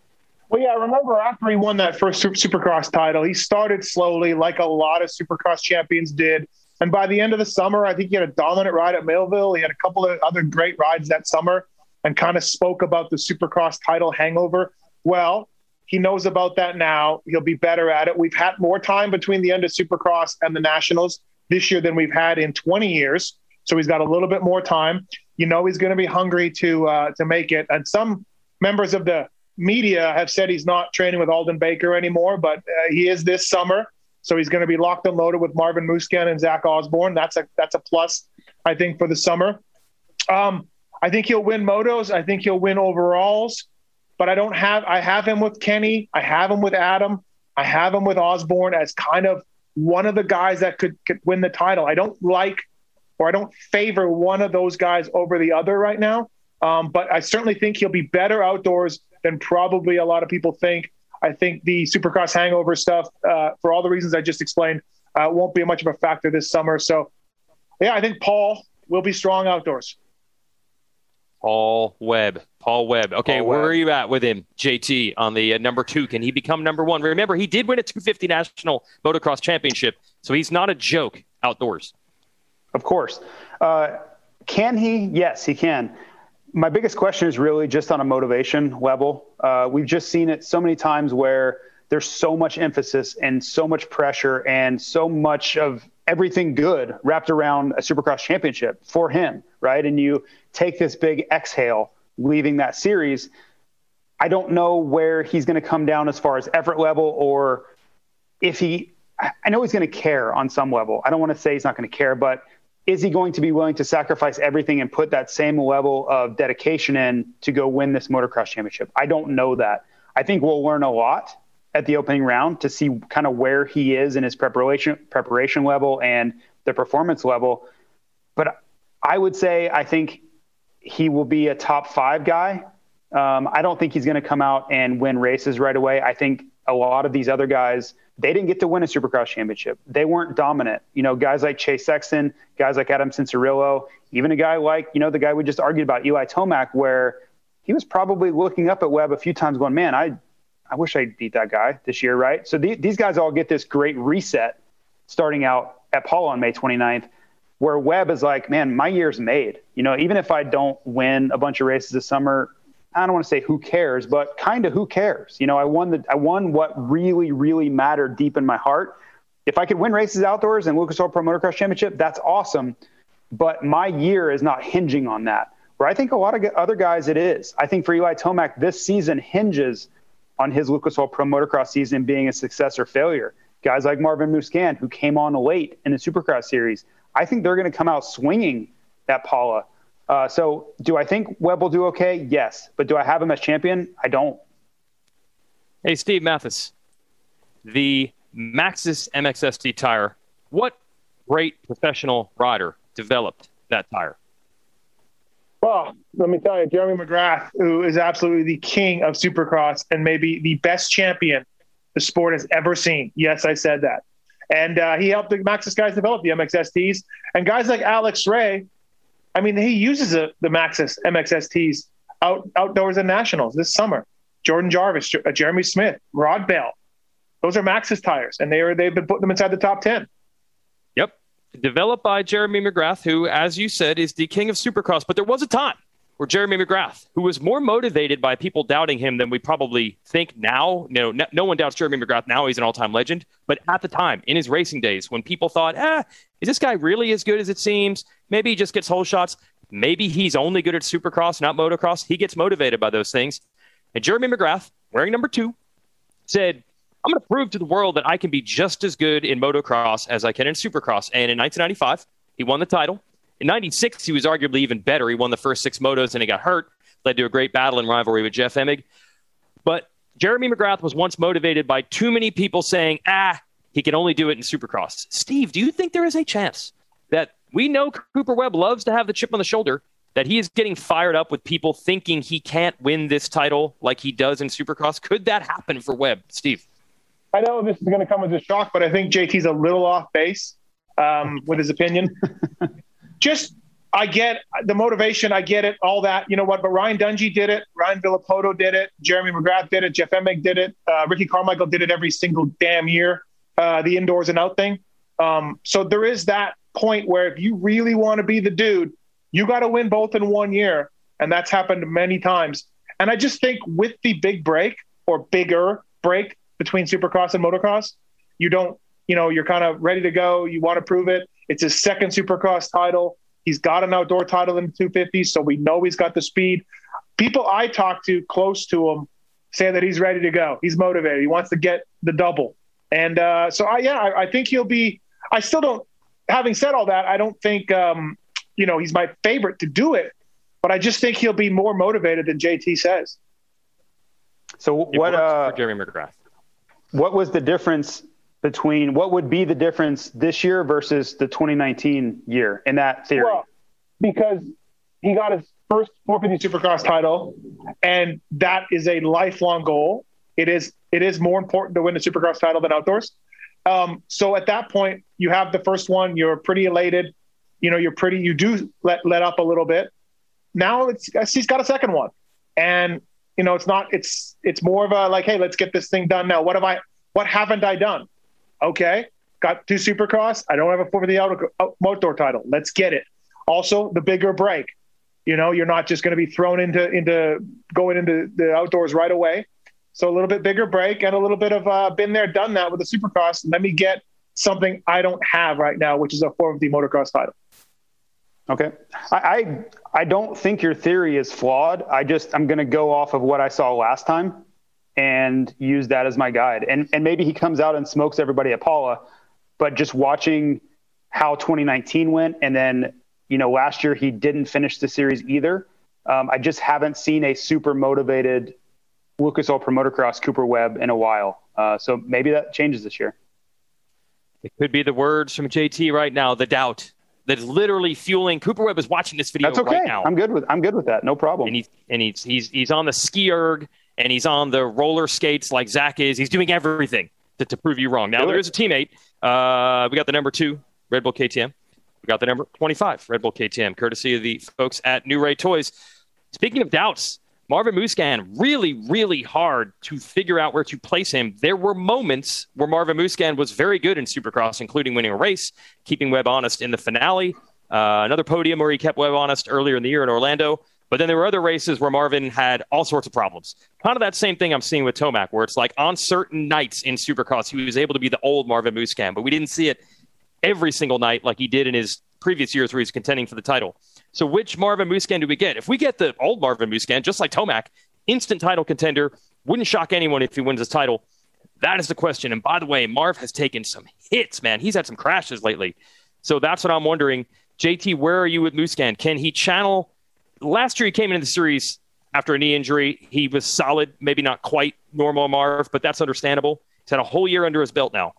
Well, yeah, I remember after he won that first Supercross title, he started slowly, like a lot of Supercross champions did. And by the end of the summer, I think he had a dominant ride at Millville. He had a couple of other great rides that summer and kind of spoke about the Supercross title hangover. Well, he knows about that now. He'll be better at it. We've had more time between the end of Supercross and the Nationals this year than we've had in 20 years. So he's got a little bit more time. You know he's going to be hungry to uh, to make it. And some members of the media have said he's not training with Alden Baker anymore, but uh, he is this summer. So he's going to be locked and loaded with Marvin Musquin and Zach Osborne. That's a that's a plus, I think, for the summer. Um, I think he'll win motos. I think he'll win overalls. But I don't have I have him with Kenny. I have him with Adam. I have him with Osborne as kind of one of the guys that could, could win the title. I don't like or I don't favor one of those guys over the other right now. Um, but I certainly think he'll be better outdoors than probably a lot of people think. I think the Supercross hangover stuff, uh, for all the reasons I just explained, uh, won't be much of a factor this summer. So, yeah, I think Paul will be strong outdoors. Paul Webb. Paul Webb. Okay, Paul where Webb. are you at with him, JT, on the uh, number two? Can he become number one? Remember, he did win a 250 National Motocross Championship, so he's not a joke outdoors. Of course. Uh, can he? Yes, he can my biggest question is really just on a motivation level. Uh, we've just seen it so many times where there's so much emphasis and so much pressure and so much of everything good wrapped around a supercross championship for him, right? And you take this big exhale leaving that series. I don't know where he's going to come down as far as effort level or if he, I know he's going to care on some level. I don't want to say he's not going to care, but is he going to be willing to sacrifice everything and put that same level of dedication in to go win this motocross championship? I don't know that. I think we'll learn a lot at the opening round to see kind of where he is in his preparation preparation level and the performance level. But I would say I think he will be a top five guy. Um, I don't think he's going to come out and win races right away. I think a lot of these other guys, they didn't get to win a supercross championship. They weren't dominant. You know, guys like Chase Sexton, guys like Adam Cianciarulo, even a guy like, you know, the guy we just argued about, Eli Tomac, where he was probably looking up at Webb a few times going, man, I, I wish I beat that guy this year, right? So the, these guys all get this great reset starting out at Pala on May 29th, where Webb is like, man, my year's made. You know, even if I don't win a bunch of races this summer, I don't want to say who cares, but kind of who cares. You know, I won the I won what really really mattered deep in my heart. If I could win races outdoors and Lucas Oil Pro Motocross Championship, that's awesome. But my year is not hinging on that. Where I think a lot of other guys it is. I think for Eli Tomac, this season hinges on his Lucas Oil Pro Motocross season being a success or failure. Guys like Marvin Musquin, who came on late in the Supercross series, I think they're going to come out swinging that Pala. Uh, so, do I think Webb will do okay? Yes, but do I have him as champion? I don't. Hey, Steve Matthes, the Maxxis MXST tire. What great professional rider developed that tire? Well, let me tell you, Jeremy McGrath, who is absolutely the king of Supercross and maybe the best champion the sport has ever seen. Yes, I said that. And uh, he helped the Maxxis guys develop the MXSTs. And guys like Alex Ray, I mean, he uses a, the Maxxis MXSTs out, outdoors and nationals this summer. Jordan Jarvis, uh, Jeremy Smith, Rod Bell. Those are Maxxis tires, and they are they've been putting them inside the top ten. Yep, developed by Jeremy McGrath, who, as you said, is the king of Supercross. But there was a time where Jeremy McGrath, who was more motivated by people doubting him than we probably think now. No, no one doubts Jeremy McGrath now; he's an all-time legend. But at the time, in his racing days, when people thought, "Ah, is this guy really as good as it seems?" Maybe he just gets whole shots. Maybe he's only good at Supercross, not motocross. He gets motivated by those things. And Jeremy McGrath, wearing number two, said, I'm going to prove to the world that I can be just as good in motocross as I can in supercross. And in 1995, he won the title. In 96, he was arguably even better. He won the first six motos and he got hurt, led to a great battle and rivalry with Jeff Emig. But Jeremy McGrath was once motivated by too many people saying, ah, he can only do it in supercross. Steve, do you think there is a chance that we know Cooper Webb loves to have the chip on the shoulder, that he is getting fired up with people thinking he can't win this title like he does in supercross? Could that happen for Webb, Steve? I know this is going to come as a shock, but I think JT's a little off base um, with his opinion. Just, I get the motivation. I get it, all that. You know what? But Ryan Dungey did it. Ryan Villopoto did it. Jeremy McGrath did it. Jeff Emig did it. Uh, Ricky Carmichael did it every single damn year, uh, the indoors and out thing. Um, so there is that point where if you really want to be the dude, you got to win both in one year. And that's happened many times. And I just think with the big break or bigger break between supercross and motocross. You don't, you know, you're kind of ready to go. You want to prove it. It's his second supercross title. He's got an outdoor title in the 250, so we know he's got the speed. People I talk to close to him say that he's ready to go. He's motivated. He wants to get the double. And uh, so, I, yeah, I, I, think he'll be. I still don't. Having said all that, I don't think um, you know he's my favorite to do it, but I just think he'll be more motivated than JT says. So what? Uh, Jeremy McGrath what was the difference between what would be the difference this year versus the 2019 year in that theory? Well, because he got his first 450 Supercross title, and that is a lifelong goal. It is it is more important to win the Supercross title than outdoors. Um, so at that point, you have the first one. You're pretty elated. You know, you're pretty. You do let let up a little bit. Now it's he's got a second one, and you know, it's not, it's, it's more of a like, Hey, let's get this thing done now. What have I, what haven't I done? Okay. Got two supercross. I don't have a for the outdoor title. Let's get it. Also the bigger break. You know, you're not just going to be thrown into, into going into the outdoors right away. So a little bit bigger break and a little bit of uh, been there, done that with the supercross. Let me get something I don't have right now, which is a 450 motocross title. Okay. I, I, I don't think your theory is flawed. I just I'm going to go off of what I saw last time and use that as my guide. And and maybe he comes out and smokes everybody at Pala, but just watching how 2019 went and then you know last year he didn't finish the series either. Um, I just haven't seen a super motivated Lucas Oil Pro Motocross Cooper Webb in a while. Uh, so maybe that changes this year. It could be the words from JT right now, the doubt that is literally fueling. Cooper Webb is watching this video That's okay. right now. I'm good with I'm good with that. No problem. And he's and he's he's he's on the ski erg and he's on the roller skates like Zach is. He's doing everything to, to prove you wrong. Now there is a teammate. Uh, we got the number two Red Bull KTM. We got the number 25 Red Bull KTM, courtesy of the folks at New Ray Toys. Speaking of doubts, Marvin Musquin, really, really hard to figure out where to place him. There were moments where Marvin Musquin was very good in Supercross, including winning a race, keeping Webb honest in the finale. Uh, another podium where he kept Webb honest earlier in the year in Orlando. But then there were other races where Marvin had all sorts of problems. Kind of that same thing I'm seeing with Tomac, where it's like on certain nights in Supercross, he was able to be the old Marvin Musquin, but we didn't see it every single night like he did in his previous years where he's contending for the title. So which Marvin Musquin do we get? If we get the old Marvin Musquin, just like Tomac, instant title contender, wouldn't shock anyone if he wins his title. That is the question. And by the way, Marv has taken some hits, man. He's had some crashes lately. So that's what I'm wondering. JT, where are you with Musquin? Can he channel? Last year, he came into the series after a knee injury. He was solid, maybe not quite normal Marv, but that's understandable. He's had a whole year under his belt now.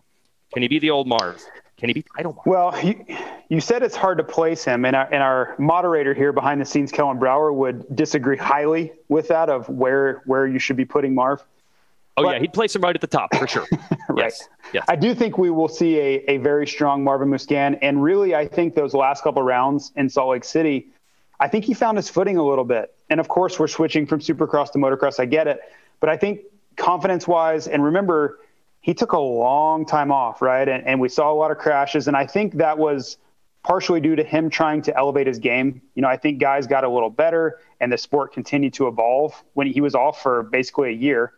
Can he be the old Marv? Can he be title Marv? Well, you, you said it's hard to place him, and our, and our moderator here behind the scenes, Kellen Brauer, would disagree highly with that of where where you should be putting Marv. Oh but, yeah, he'd place him right at the top for sure. right. Yes. yes. I do think we will see a, a very strong Marvin Musquin, and really, I think those last couple rounds in Salt Lake City, I think he found his footing a little bit. And of course, we're switching from Supercross to motocross. I get it, but I think confidence wise, and remember, he took a long time off, right? And, and we saw a lot of crashes, and I think that was partially due to him trying to elevate his game. You know, I think guys got a little better, and the sport continued to evolve when he was off for basically a year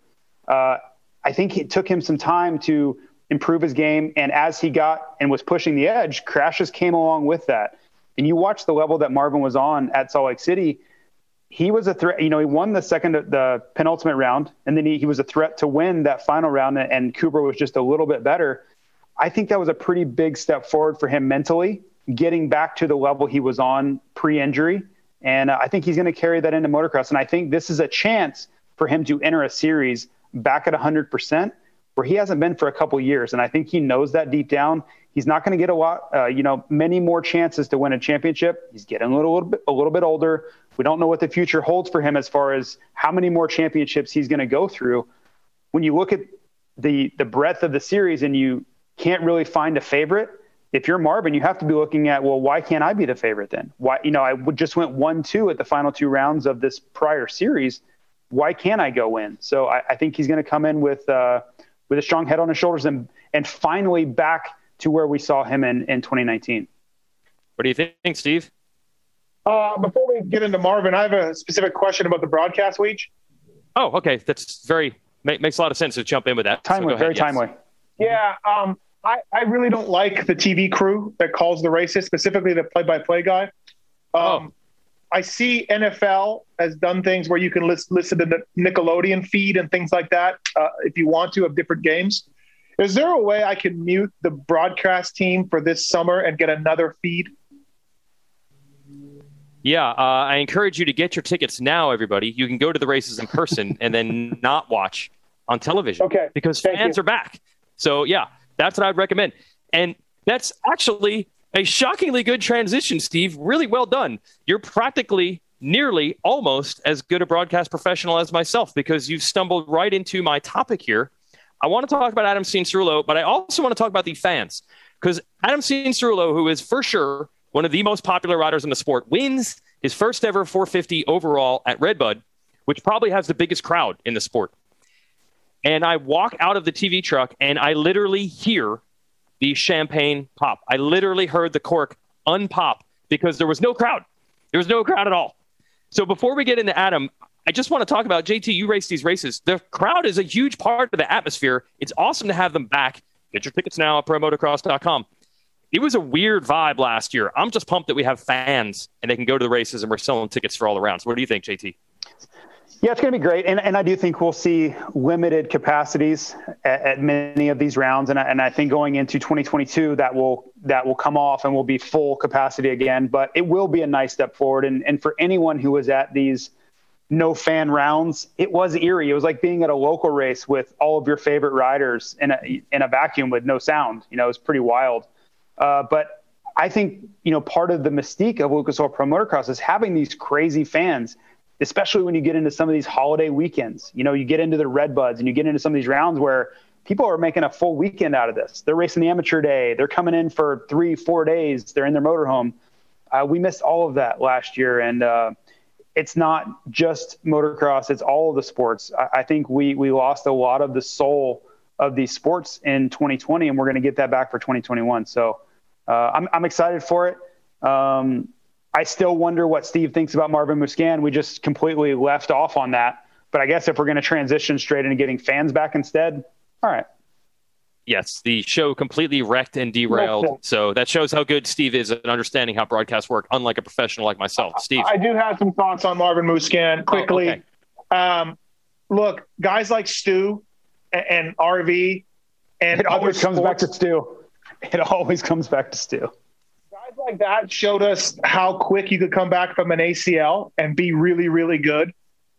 uh, I think it took him some time to improve his game. And as he got and was pushing the edge, crashes came along with that. And you watch the level that Marvin was on at Salt Lake City. He was a threat. You know, he won the second, the penultimate round, and then he, he was a threat to win that final round. And Cooper was just a little bit better. I think that was a pretty big step forward for him mentally, getting back to the level he was on pre-injury. And uh, I think he's going to carry that into motocross. And I think this is a chance for him to enter a series back at 100%, where he hasn't been for a couple years. And I think he knows that deep down. He's not going to get a lot, uh, you know, many more chances to win a championship. He's getting a little, little, bit, a little bit older. We don't know what the future holds for him as far as how many more championships he's going to go through. When you look at the the breadth of the series and you can't really find a favorite, if you're Marvin, you have to be looking at, well, why can't I be the favorite then? Why, you know, I just went one two at the final two rounds of this prior series why can't I go in? So I, I think he's going to come in with uh, with a strong head on his shoulders and and finally back to where we saw him in in 2019. What do you think, Steve? Uh, before we get into Marvin, I have a specific question about the broadcast week. Oh, okay, that's very makes a lot of sense to jump in with that. Timely, so very yes. timely. Yeah, um, I, I really don't like the TV crew that calls the races, specifically the play-by-play guy. Um, oh. I see NFL has done things where you can list, listen to the Nickelodeon feed and things like that uh, if you want to of different games. Is there a way I can mute the broadcast team for this summer and get another feed? Yeah, uh, I encourage you to get your tickets now, everybody. You can go to the races in person and then not watch on television. Okay. Because fans you. are back. So, yeah, that's what I'd recommend. And that's actually a shockingly good transition, Steve. Really well done. You're practically, nearly, almost as good a broadcast professional as myself because you've stumbled right into my topic here. I want to talk about Adam Cianciarulo, but I also want to talk about the fans because Adam Cianciarulo, who is for sure one of the most popular riders in the sport, wins his first ever 450 overall at Redbud, which probably has the biggest crowd in the sport. And I walk out of the TV truck and I literally hear the champagne pop. I literally heard the cork unpop because there was no crowd. There was no crowd at all. So before we get into Adam, I just want to talk about JT. You race these races. The crowd is a huge part of the atmosphere. It's awesome to have them back. Get your tickets now at promotocross.com. It was a weird vibe last year. I'm just pumped that we have fans and they can go to the races and we're selling tickets for all the rounds. What do you think, JT? Yeah, it's going to be great, and and I do think we'll see limited capacities at, at many of these rounds, and I, and I think going into 2022 that will that will come off and will be full capacity again. But it will be a nice step forward, and and for anyone who was at these no fan rounds, it was eerie. It was like being at a local race with all of your favorite riders in a in a vacuum with no sound. You know, it was pretty wild. Uh, but I think you know part of the mystique of Lucas Oil Pro Motocross is having these crazy fans especially when you get into some of these holiday weekends. You know, you get into the red buds and you get into some of these rounds where people are making a full weekend out of this. They're racing the amateur day. They're coming in for three, four days. They're in their motorhome. Uh, we missed all of that last year, and uh, it's not just motocross; it's all of the sports. I, I, think we we lost a lot of the soul of these sports in 2020, and we're going to get that back for 2021. So uh, I'm I'm excited for it. Um, I still wonder what Steve thinks about Marvin Musquin. We just completely left off on that. But I guess if we're going to transition straight into getting fans back instead, all right. Yes, the show completely wrecked and derailed. So that shows how good Steve is at understanding how broadcasts work, unlike a professional like myself. Steve. I do have some thoughts on Marvin Musquin quickly. Oh, okay. um, look, guys like Stu and, and RV and it always comes back to Stu. It always comes back to Stu. Guys like that showed us how quick you could come back from an ACL and be really, really good.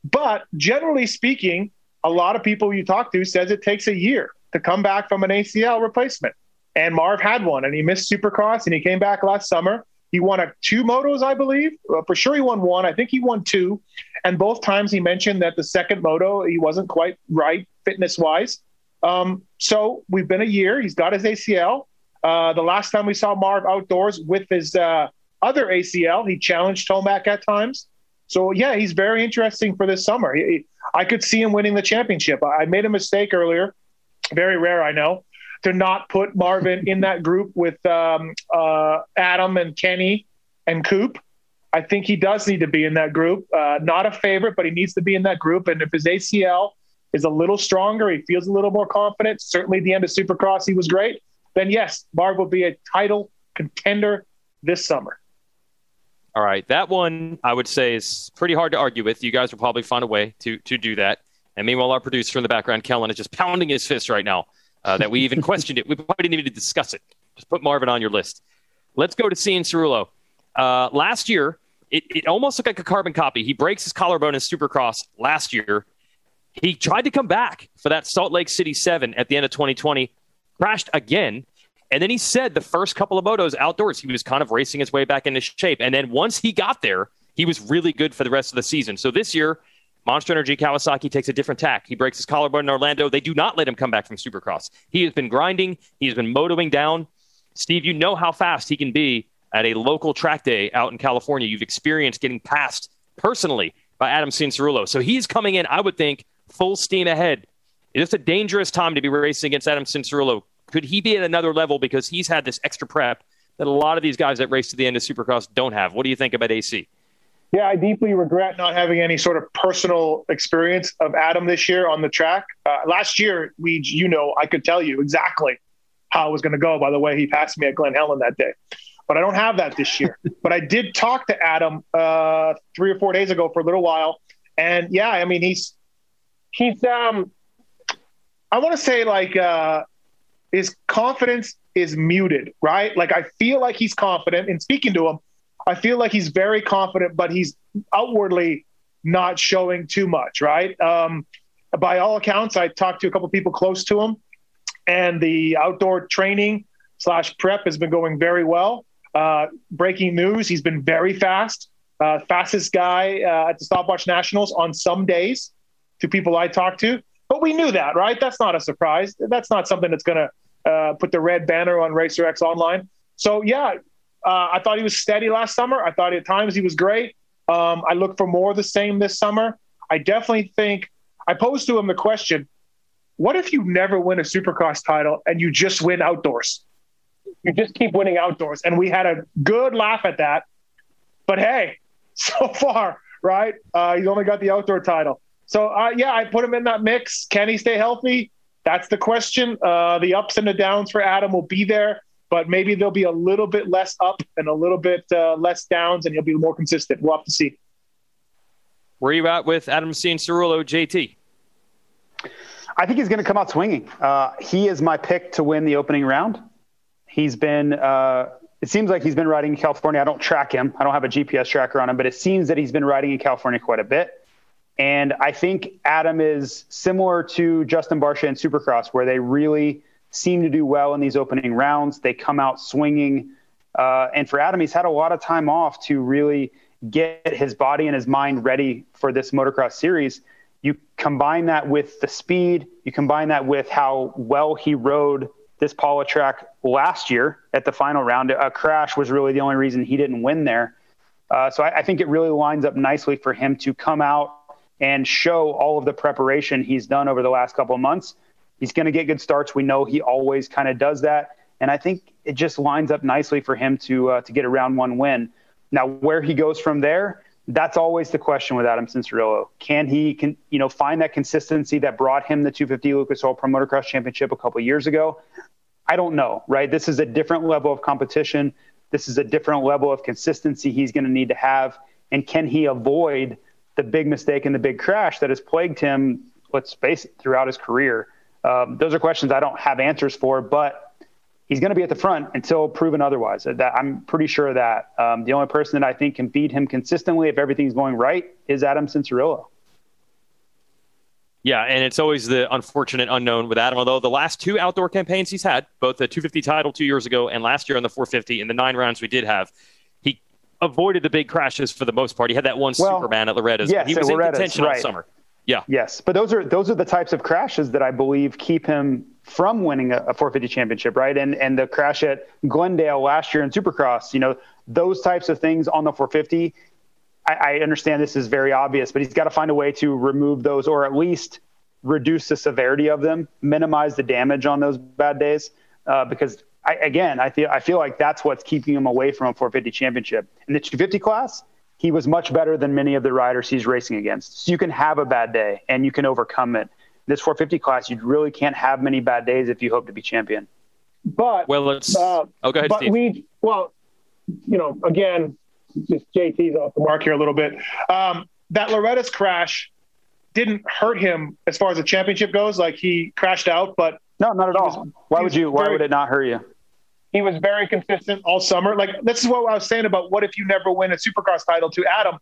But generally speaking, a lot of people you talk to says it takes a year to come back from an ACL replacement. And Marv had one, and he missed Supercross, and he came back last summer. He won a two motos, I believe. Uh, for sure, he won one. I think he won two, and both times he mentioned that the second moto he wasn't quite right fitness wise. Um, so we've been a year. He's got his ACL. Uh, the last time we saw Marv outdoors with his uh, other ACL, he challenged Tomac at times. So yeah, he's very interesting for this summer. He, I could see him winning the championship. I made a mistake earlier very rare, I know, to not put Marvin in that group with um, uh, Adam and Kenny and Coop. I think he does need to be in that group. Uh, not a favorite, but he needs to be in that group. And if his ACL is a little stronger, he feels a little more confident. Certainly, the end of Supercross, he was great. Then yes, Marv will be a title contender this summer. All right, that one I would say is pretty hard to argue with. You guys will probably find a way to to do that. And meanwhile, our producer in the background, Kellen, is just pounding his fist right now uh, that we even questioned it. We probably didn't even discuss it. Just put Marvin on your list. Let's go to Cianciarulo. Uh, last year, it, it almost looked like a carbon copy. He breaks his collarbone in Supercross last year. He tried to come back for that Salt Lake City 7 at the end of 2020, crashed again. And then he said the first couple of motos outdoors, he was kind of racing his way back into shape. And then once he got there, he was really good for the rest of the season. So this year, Monster Energy Kawasaki takes a different tack. He breaks his collarbone in Orlando. They do not let him come back from Supercross. He has been grinding. He has been motoing down. Steve, you know how fast he can be at a local track day out in California. You've experienced getting passed personally by Adam Cianciarulo. So he's coming in, I would think, full steam ahead. It's a dangerous time to be racing against Adam Cianciarulo. Could he be at another level because he's had this extra prep that a lot of these guys that race to the end of Supercross don't have? What do you think about AC? Yeah, I deeply regret not having any sort of personal experience of Adam this year on the track. Uh, last year, we, you know, I could tell you exactly how it was going to go by the way he passed me at Glen Helen that day. But I don't have that this year. but I did talk to Adam uh, three or four days ago for a little while, and yeah, I mean he's he's um I want to say like uh, his confidence is muted, right? Like I feel like he's confident in speaking to him I feel like he's very confident, but he's outwardly not showing too much, right? Um, by all accounts, I talked to a couple people close to him, and the outdoor training slash prep has been going very well. Uh, breaking news: he's been very fast, uh, fastest guy uh, at the Stopwatch Nationals on some days. To people I talked to, but we knew that, right? That's not a surprise. That's not something that's going to uh, put the red banner on Racer X Online. So yeah, uh, I thought he was steady last summer. I thought at times he was great. Um, I look for more of the same this summer. I definitely think I posed to him the question: What if you never win a Supercross title and you just win outdoors? You just keep winning outdoors, and we had a good laugh at that. But hey, so far, right? Uh, he's only got the outdoor title. So uh, yeah, I put him in that mix. Can he stay healthy? That's the question. Uh, the ups and the downs for Adam will be there but maybe there'll be a little bit less up and a little bit uh, less downs, and he'll be more consistent. We'll have to see. Where are you at with Adam Cianciarulo, JT? I think he's going to come out swinging. Uh, he is my pick to win the opening round. He's been. Uh, it seems like he's been riding in California. I don't track him. I don't have a GPS tracker on him, but it seems that he's been riding in California quite a bit. And I think Adam is similar to Justin Barcia in Supercross, where they really seem to do well in these opening rounds. They come out swinging. Uh, and for Adam, he's had a lot of time off to really get his body and his mind ready for this motocross series. You combine that with the speed, you combine that with how well he rode this Pala track last year at the final round. A crash was really the only reason he didn't win there. Uh, so I, I think it really lines up nicely for him to come out and show all of the preparation he's done over the last couple of months He's going to get good starts. We know he always kind of does that, and I think it just lines up nicely for him to uh, to get a round one win. Now, where he goes from there, that's always the question with Adam Cianciarulo. Can he, can you know, find that consistency that brought him the 250 Lucas Oil Pro Motocross Championship a couple years ago? I don't know, right? This is a different level of competition. This is a different level of consistency he's going to need to have. And can he avoid the big mistake and the big crash that has plagued him, let's face it, throughout his career? Um, those are questions I don't have answers for, but he's going to be at the front until proven otherwise. That I'm pretty sure of that. Um, the only person that I think can beat him consistently if everything's going right is Adam Cianciarulo. Yeah, and it's always the unfortunate unknown with Adam. Although the last two outdoor campaigns he's had, both the 250 title two years ago and last year on the 450, in the nine rounds we did have, avoided the big crashes for the most part. He had that one well, Superman at Loretta's. Yes, he was in contention right. all summer. Yeah. Yes, but those are those are the types of crashes that I believe keep him from winning a, a 450 championship, right? And and the crash at Glendale last year in Supercross, you know, those types of things on the 450. I, I understand this is very obvious, but he's got to find a way to remove those, or at least reduce the severity of them, minimize the damage on those bad days, uh, because I, again, I feel I feel like that's what's keeping him away from a 450 championship. In the 250 class, he was much better than many of the riders he's racing against. So you can have a bad day and you can overcome it. This 450 class, you really can't have many bad days if you hope to be champion. But well, let's. Uh, oh, go ahead, but Steve. we well, you know, again, just JT's off the mark here a little bit. Um, that Loretta's crash didn't hurt him as far as the championship goes. Like he crashed out, but no, not at all. Was, why would you? Why very, would it not hurt you? He was very consistent all summer. Like this is what I was saying about what if you never win a Supercross title to Adam,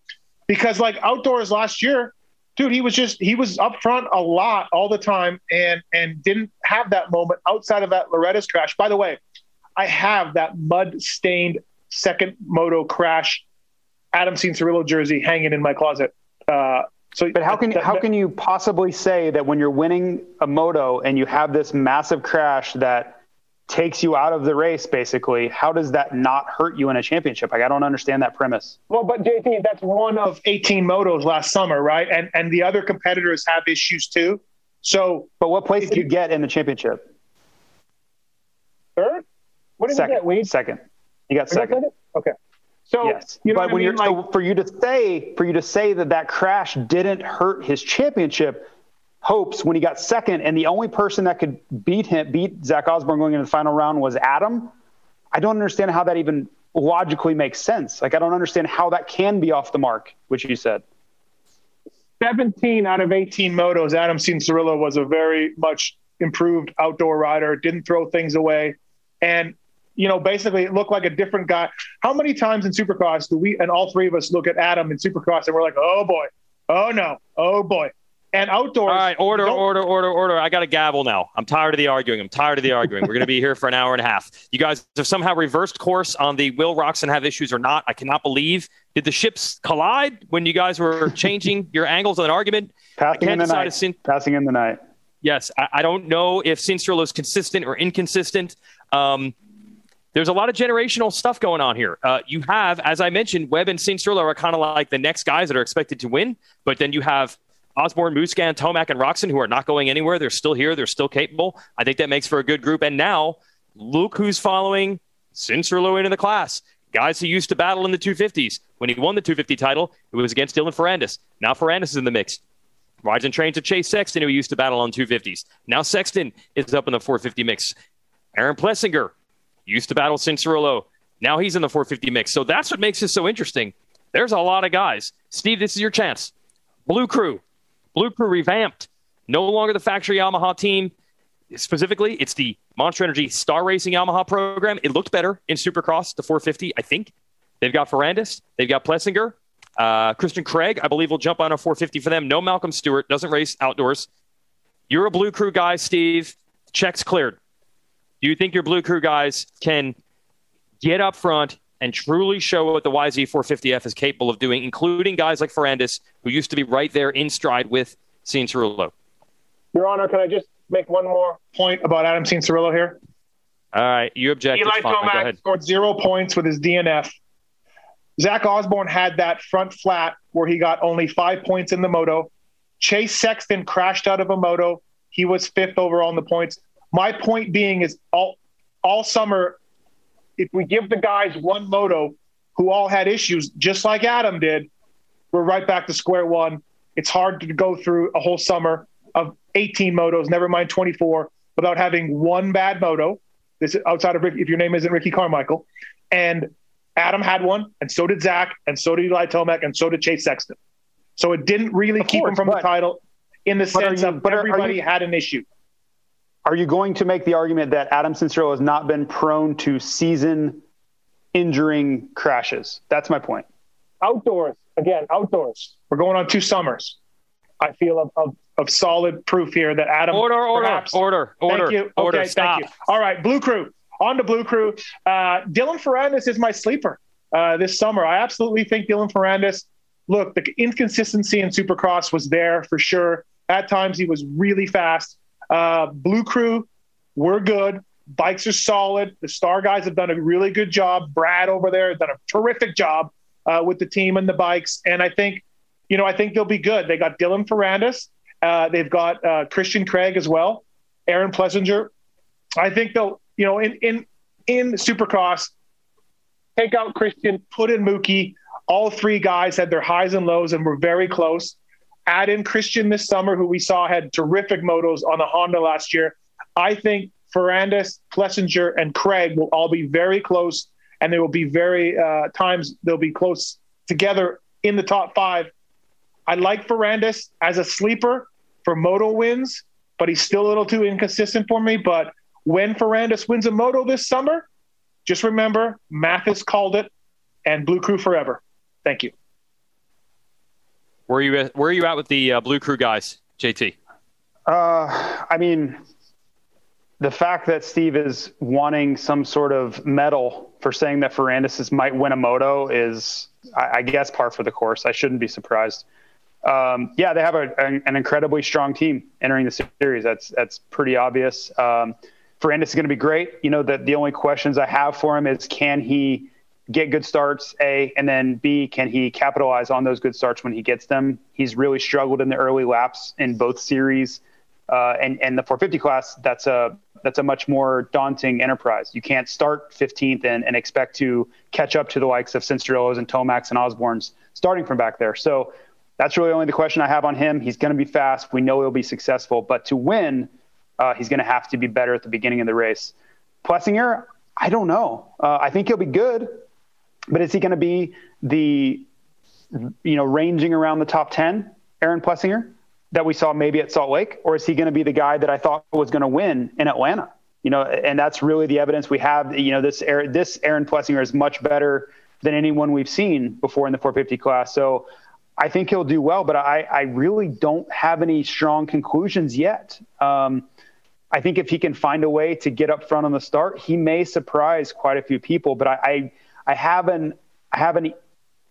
because like outdoors last year, dude, he was just he was up front a lot all the time and and didn't have that moment outside of that Loretta's crash. By the way, I have that mud stained second moto crash Adam Cianciarulo jersey hanging in my closet. Uh, so, but how can that, how can you possibly say that when you're winning a moto and you have this massive crash that takes you out of the race basically how does that not hurt you in a championship? Like i don't understand that premise. Well but jt that's one of 18 motos last summer right? And and the other competitors have issues too. So but what place did you, get in the championship? Third? What did second, you get Weege? second. You got second. okay. So yes, you know but when I mean? you're like, so for you to say for you to say that that crash didn't hurt his championship, hopes when he got second, and the only person that could beat him, beat Zach Osborne going into the final round was Adam. I don't understand how that even logically makes sense. Like I don't understand how that can be off the mark, which you said. 17 out of 18 motos, Adam Cianciarulo was a very much improved outdoor rider, didn't throw things away. And, you know, basically it looked like a different guy. How many times in Supercross do we, and all three of us look at Adam in Supercross and we're like, oh boy, oh no, oh boy and outdoors. All right, order, order, order, order. I got a gavel now. I'm tired of the arguing. I'm tired of the arguing. We're going to be here for an hour and a half. You guys have somehow reversed course on the will Roczen have issues or not. I cannot believe. Did the ships collide when you guys were changing your angles on an argument? Passing in the night. Sin- Passing in the night. Yes, I, I don't know if Cianciarulo is consistent or inconsistent. Um, there's a lot of generational stuff going on here. Uh, you have, as I mentioned, Webb and Cianciarulo are kind of like the next guys that are expected to win, but then you have Osborne, Musquin, Tomac, and Roczen, who are not going anywhere. They're still here. They're still capable. I think that makes for a good group. And now, look who's following Cianciarulo into the class. Guys who used to battle in the 250s. When he won the 250 title, it was against Dylan Ferrandis. Now Ferrandis is in the mix. Rides and trains to Chase Sexton, who used to battle on 250s. Now Sexton is up in the 450 mix. Aaron Plessinger used to battle Cianciarulo. Now he's in the 450 mix. So that's what makes this so interesting. There's a lot of guys. Steve, this is your chance. Blue Crew, Blue Crew revamped. No longer the factory Yamaha team. Specifically, it's the Monster Energy Star Racing Yamaha program. It looked better in Supercross, the 450, I think. They've got Ferrandis. They've got Plessinger. Uh, Christian Craig, I believe, will jump on a 450 for them. No Malcolm Stewart, doesn't race outdoors. You're a Blue Crew guy, Steve. Checks cleared. Do you think your Blue Crew guys can get up front and truly show what the YZ450F is capable of doing, including guys like Ferrandis, who used to be right there in stride with Cianciarulo. Your Honor, can I just make one more point about Adam Cianciarulo here? All right, you object. Eli Tomac scored zero points with his DNF. Zach Osborne had that front flat where he got only five points in the moto. Chase Sexton crashed out of a moto. He was fifth overall in the points. My point being is all all summer if we give the guys one moto, who all had issues, just like Adam did, we're right back to square one. It's hard to go through a whole summer of 18 motos, never mind 24, without having one bad moto. This is outside of Rick, if your name isn't Ricky Carmichael. And Adam had one, and so did Zach, and so did Eli Tomac, and so did Chase Sexton. So it didn't really Of keep course, him from the title in the sense you- of but are- are everybody you- had an issue. Are you going to make the argument that Adam Cianciarulo has not been prone to season injuring crashes? That's my point. outdoors again outdoors we're going on two summers i feel of, of, of solid proof here that adam Order, order, perhaps- order, order, thank you order. okay Stop. thank you all right blue crew on to blue crew uh, dylan ferrandis is my sleeper uh, this summer i absolutely think dylan ferrandis look the inconsistency in supercross was there for sure at times he was really fast uh, blue crew we're good bikes are solid the star guys have done a really good job brad over there has done a terrific job uh, with the team and the bikes. And I think, you know, I think they'll be good. They got Dylan Ferrandis. Uh, they've got uh, Christian Craig as well, Aaron Plessinger. I think they'll, you know, in in in Supercross, take out Christian, put in Mookie. All three guys had their highs and lows and were very close. Add in Christian this summer, who we saw had terrific motos on the Honda last year. I think Ferrandis, Plessinger, and Craig will all be very close and they will be very uh, times they'll be close together in the top five. I like Ferrandis as a sleeper for moto wins, but he's still a little too inconsistent for me. But when Ferrandis wins a moto this summer, just remember Matthes called it, and Blue Crew forever. Thank you. Where are you? At, where are you at with the uh, Blue Crew guys, JT? Uh, I mean, the fact that Steve is wanting some sort of medal for saying that Ferrandis might win a moto is, I, I guess, par for the course. I shouldn't be surprised. Um, yeah, they have a, an, an incredibly strong team entering the series. That's that's pretty obvious. Um, Ferrandis is going to be great. You know, the the only questions I have for him is can he get good starts, A, and then B, can he capitalize on those good starts when he gets them? He's really struggled in the early laps in both series. Uh, and and the 450 class, that's a that's a much more daunting enterprise. You can't start 15th and, and expect to catch up to the likes of Cianciarulos and Tomacs and Osborne's starting from back there. So that's really only the question I have on him. He's going to be fast. We know he'll be successful, but to win, uh, he's going to have to be better at the beginning of the race. Plessinger, I don't know. Uh, I think he'll be good, but is he going to be the you know ranging around the top 10 Aaron Plessinger that we saw maybe at Salt Lake, or is he going to be the guy that I thought was going to win in Atlanta? You know, and that's really the evidence we have. You know, this this Aaron Plessinger is much better than anyone we've seen before in the 450 class. So I think he'll do well, but I, I really don't have any strong conclusions yet. Um, I think if he can find a way to get up front on the start, he may surprise quite a few people. But I, I, I have an, I have an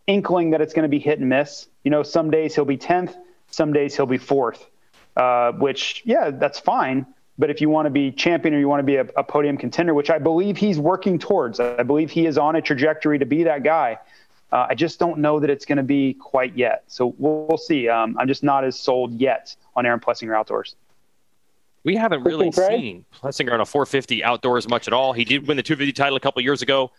inkling that it's going to be hit and miss. You know, some days he'll be tenth, some days he'll be fourth. Uh, which, yeah, that's fine. But if you want to be champion or you want to be a, a podium contender, which I believe he's working towards, I believe he is on a trajectory to be that guy. Uh, I just don't know that it's going to be quite yet. So we'll, we'll see. Um, I'm just not as sold yet on Aaron Plessinger outdoors. We haven't really seen Plessinger on a 450 outdoors much at all. He did win the 250 title a couple years ago.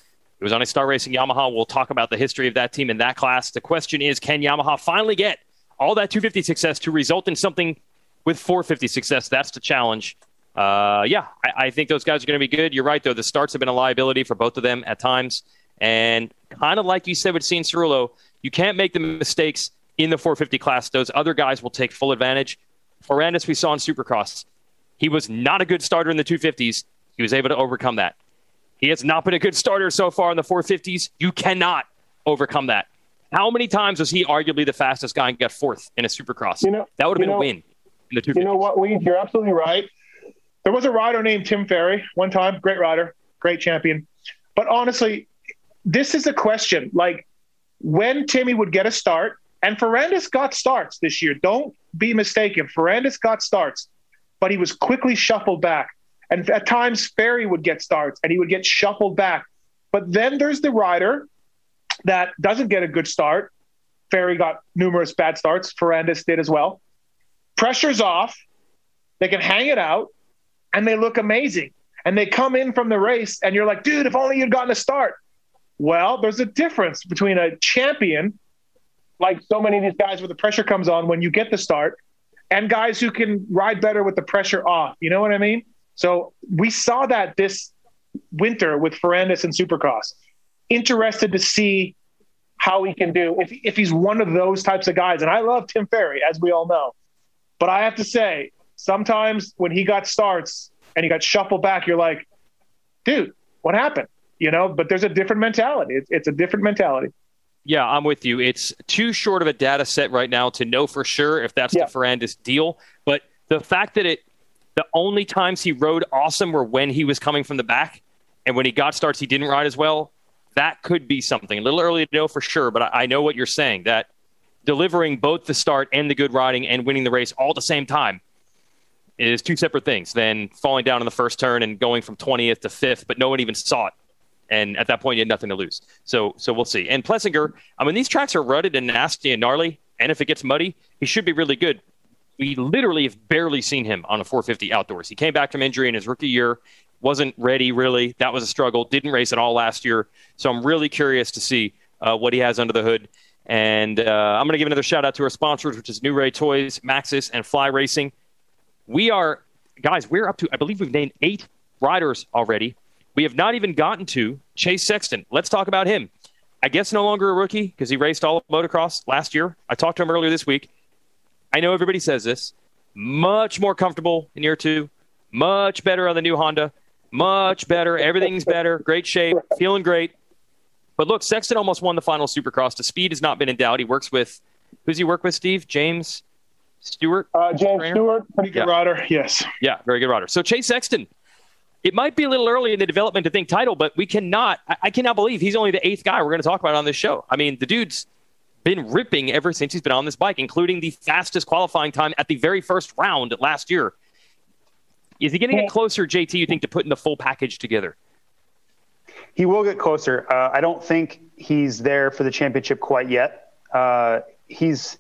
It was on a Star Racing Yamaha. We'll talk about the history of that team in that class. The question is, can Yamaha finally get all that 250 success to result in something with 450 success? That's the challenge. Uh, yeah, I, I think those guys are going to be good. You're right, though. The starts have been a liability for both of them at times. And kind of like you said with Cianciarulo, you can't make the mistakes in the 450 class. Those other guys will take full advantage. Ferrandis, we saw in Supercross. He was not a good starter in the 250s. He was able to overcome that. He has not been a good starter so far in the 450s. You cannot overcome that. How many times was he arguably the fastest guy and got fourth in a Supercross? You know- that would have been know- a win in the 250s. You know what, Weege? You're absolutely right. There was a rider named Tim Ferry one time, great rider, great champion. But honestly, this is a question like when Timmy would get a start, and Ferrandis got starts this year. Don't be mistaken. Ferrandis got starts, but he was quickly shuffled back. And at times, Ferry would get starts and he would get shuffled back. But then there's the rider that doesn't get a good start. Ferry got numerous bad starts. Ferrandis did as well. Pressure's off. They can hang it out and they look amazing. And they come in from the race and you're like, dude, if only you'd gotten a start. Well, there's a difference between a champion, like so many of these guys where the pressure comes on when you get the start, and guys who can ride better with the pressure off. You know what I mean? So we saw that this winter with Ferrandis and Supercross. Interested to see how he can do if, if he's one of those types of guys. And I love Tim Ferry, as we all know. But I have to say, sometimes when he got starts and he got shuffled back, you're like, dude, what happened? You know, but there's a different mentality. It's, it's a different mentality. Yeah, I'm with you. It's too short of a data set right now to know for sure if that's yeah. the Ferrandis deal. But the fact that it, the only times he rode awesome were when he was coming from the back, and when he got starts, he didn't ride as well. That could be something. A little early to know for sure, but I, I know what you're saying. That delivering both the start and the good riding and winning the race all at the same time is two separate things than falling down in the first turn and going from 20th to 5th, but no one even saw it and at that point, you had nothing to lose. So, so we'll see. And Plessinger, I mean, these tracks are rutted and nasty and gnarly, and if it gets muddy, he should be really good. We literally have barely seen him on a 450 outdoors. He came back from injury in his rookie year, wasn't ready really. That was a struggle. Didn't race at all last year. So I'm really curious to see uh, what he has under the hood. And uh, I'm going to give another shout out to our sponsors, which is New Ray Toys, Maxxis, and Fly Racing. We are, guys, we're up to, I believe we've named eight riders already we have not even gotten to Chase Sexton. Let's talk about him. I guess no longer a rookie because he raced all of motocross last year. I talked to him earlier this week. I know everybody says this. Much more comfortable in year two. Much better on the new Honda. Much better. Everything's better. Great shape. Feeling great. But look, Sexton almost won the final Supercross. The speed has not been in doubt. He works with who's he work with? Steve James Stewart. Uh, James trainer? Stewart, pretty good yeah. rider. Yes. Yeah, very good rider. So Chase Sexton it might be a little early in the development to think title, but we cannot. I, I cannot believe he's only the eighth guy we're going to talk about on this show. I mean, the dude's been ripping ever since he's been on this bike, including the fastest qualifying time at the very first round last year. Is he going to get closer, JT? You think to putting the full package together? He will get closer. Uh, I don't think he's there for the championship quite yet. Uh, he's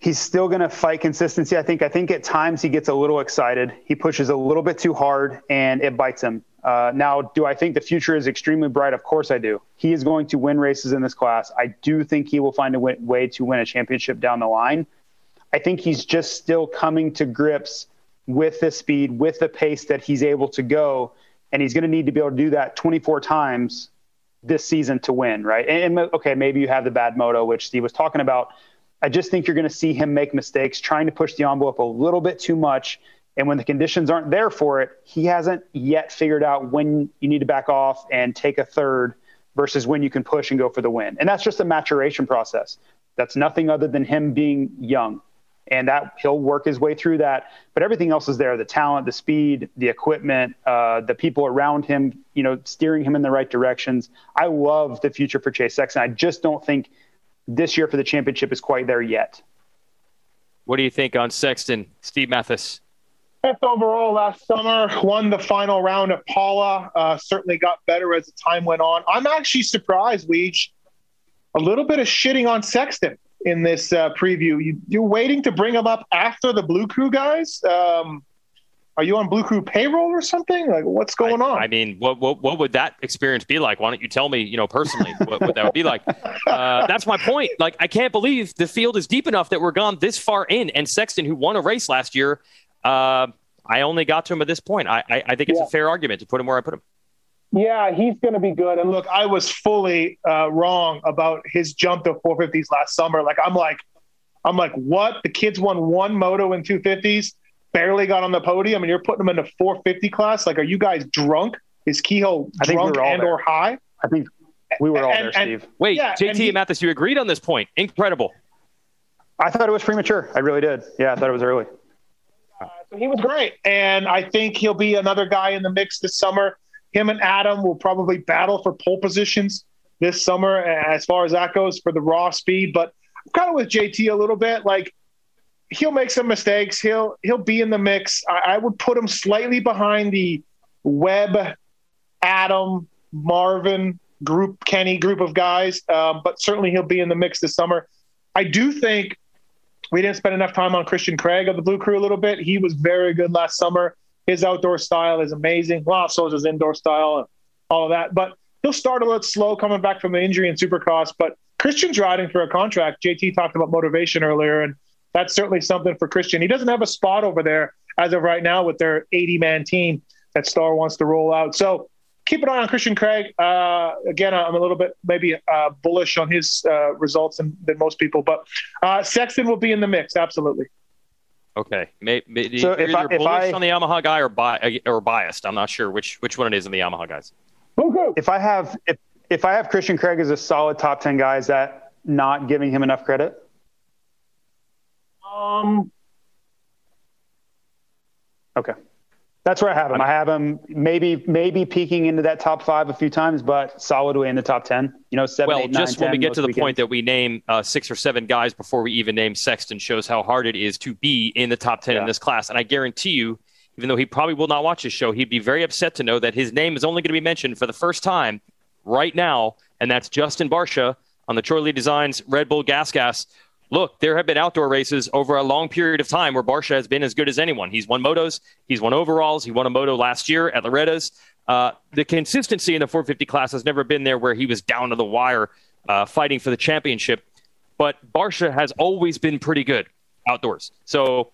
he's still going to fight consistency. I think. I think at times he gets a little excited. He pushes a little bit too hard, and it bites him. Uh, now, do I think the future is extremely bright? Of course, I do. He is going to win races in this class. I do think he will find a way to win a championship down the line. I think he's just still coming to grips with the speed, with the pace that he's able to go, and he's going to need to be able to do that 24 times this season to win, right? And, and okay, maybe you have the bad moto, which Steve was talking about I just think you're going to see him make mistakes, trying to push the envelope a little bit too much. And when the conditions aren't there for it, he hasn't yet figured out when you need to back off and take a third versus when you can push and go for the win. And that's just a maturation process. That's nothing other than him being young. And that he'll work his way through that. But everything else is there the talent, the speed, the equipment, uh, the people around him, you know, steering him in the right directions. I love the future for Chase Sexton. I just don't think this year for the championship is quite there yet. What do you think on Sexton, Steve Matthes? Fifth overall last summer, won the final round at Pala. Uh, certainly got better as the time went on. I'm actually surprised, Weege, a little bit of shitting on Sexton in this uh, preview. You, are waiting to bring him up after the Blue Crew guys. Um, are you on Blue Crew payroll or something? Like, what's going I, on? I mean, what, what what would that experience be like? Why don't you tell me, you know, personally, what, what that would be like? Uh, that's my point. Like, I can't believe the field is deep enough that we're gone this far in. And Sexton, who won a race last year, uh, I only got to him at this point. I, I, I think it's yeah. a fair argument to put him where I put him. Yeah, he's going to be good. And look, I was fully uh, wrong about his jump to 450s last summer. Like, I'm like, I'm like, what? The kids won one moto in 250s barely got on the podium, and you're putting him in the 450 class. Like, are you guys drunk? Is Kehoe drunk we and there. or high? I think we were all and, there, Steve. Wait, yeah, JT and, he, and Matthes, you agreed on this point. Incredible. I thought it was premature. I really did. Yeah, I thought it was early. Uh, so he was great, and I think he'll be another guy in the mix this summer. Him and Adam will probably battle for pole positions this summer, as far as that goes for the raw speed. But I'm kind of with JT a little bit. Like he'll make some mistakes. He'll he'll be in the mix. I, I would put him slightly behind the Webb, Adam, Marvin group, Kenny group of guys, um, but certainly he'll be in the mix this summer. I do think we didn't spend enough time on Christian Craig of the Blue Crew a little bit. He was very good last summer. His outdoor style is amazing. Well, so is his indoor style and all of that. But he'll start a little slow coming back from the injury in Supercross, but Christian's riding for a contract. JT talked about motivation earlier, and that's certainly something for Christian. He doesn't have a spot over there as of right now with their 80 man team that Star wants to roll out. So keep an eye on Christian Craig. Uh, again, I'm a little bit maybe uh, bullish on his uh, results than, than, most people, but uh, Sexton will be in the mix. Absolutely. Okay. Maybe, so if I, bullish I, on the Yamaha guy or, bi- or biased, I'm not sure which which one it is in the Yamaha guys. If I have if, if I have Christian Craig as a solid top ten guy, is that not giving him enough credit? Um. Okay. That's where I have him. I have him maybe maybe peeking into that top five a few times, but solidly in the top ten. You know, seven. Well, eight, just nine, when 10, we get to the weekends. point that we name uh, six or seven guys before we even name Sexton, shows how hard it is to be in the top ten yeah. in this class. And I guarantee you, even though he probably will not watch this show, he'd be very upset to know that his name is only going to be mentioned for the first time right now, and that's Justin Barcia on the Troy Lee Designs Red Bull Gas Gas look, there have been outdoor races over a long period of time where Barcia has been as good as anyone. He's won motos, he's won overalls, he won a moto last year at Loretta's. Uh, the consistency in the 450 class has never been there where he was down to the wire uh, fighting for the championship. But Barcia has always been pretty good outdoors. So,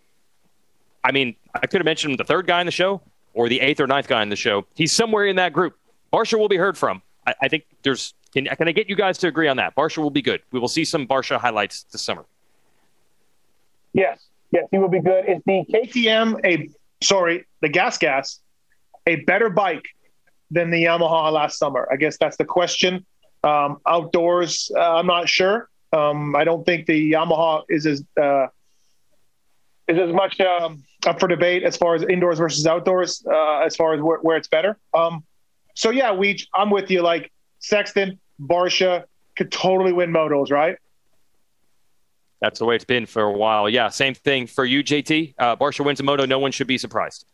I mean, I could have mentioned the third guy in the show or the eighth or ninth guy in the show. He's somewhere in that group. Barcia will be heard from. I, I think there's can, can I get you guys to agree on that? Barcia will be good. We will see some Barcia highlights this summer. Yes, yes, he will be good. Is the KTM a sorry the Gas Gas a better bike than the Yamaha last summer? I guess that's the question. Um, outdoors, uh, I'm not sure. Um, I don't think the Yamaha is as uh, is as much um, up for debate as far as indoors versus outdoors, uh, as far as where, where it's better. Um, so yeah, we I'm with you. Like Sexton, Barcia could totally win motos, right? That's the way it's been for a while. Yeah, same thing for you, JT. Uh, Barcia wins a moto. No one should be surprised.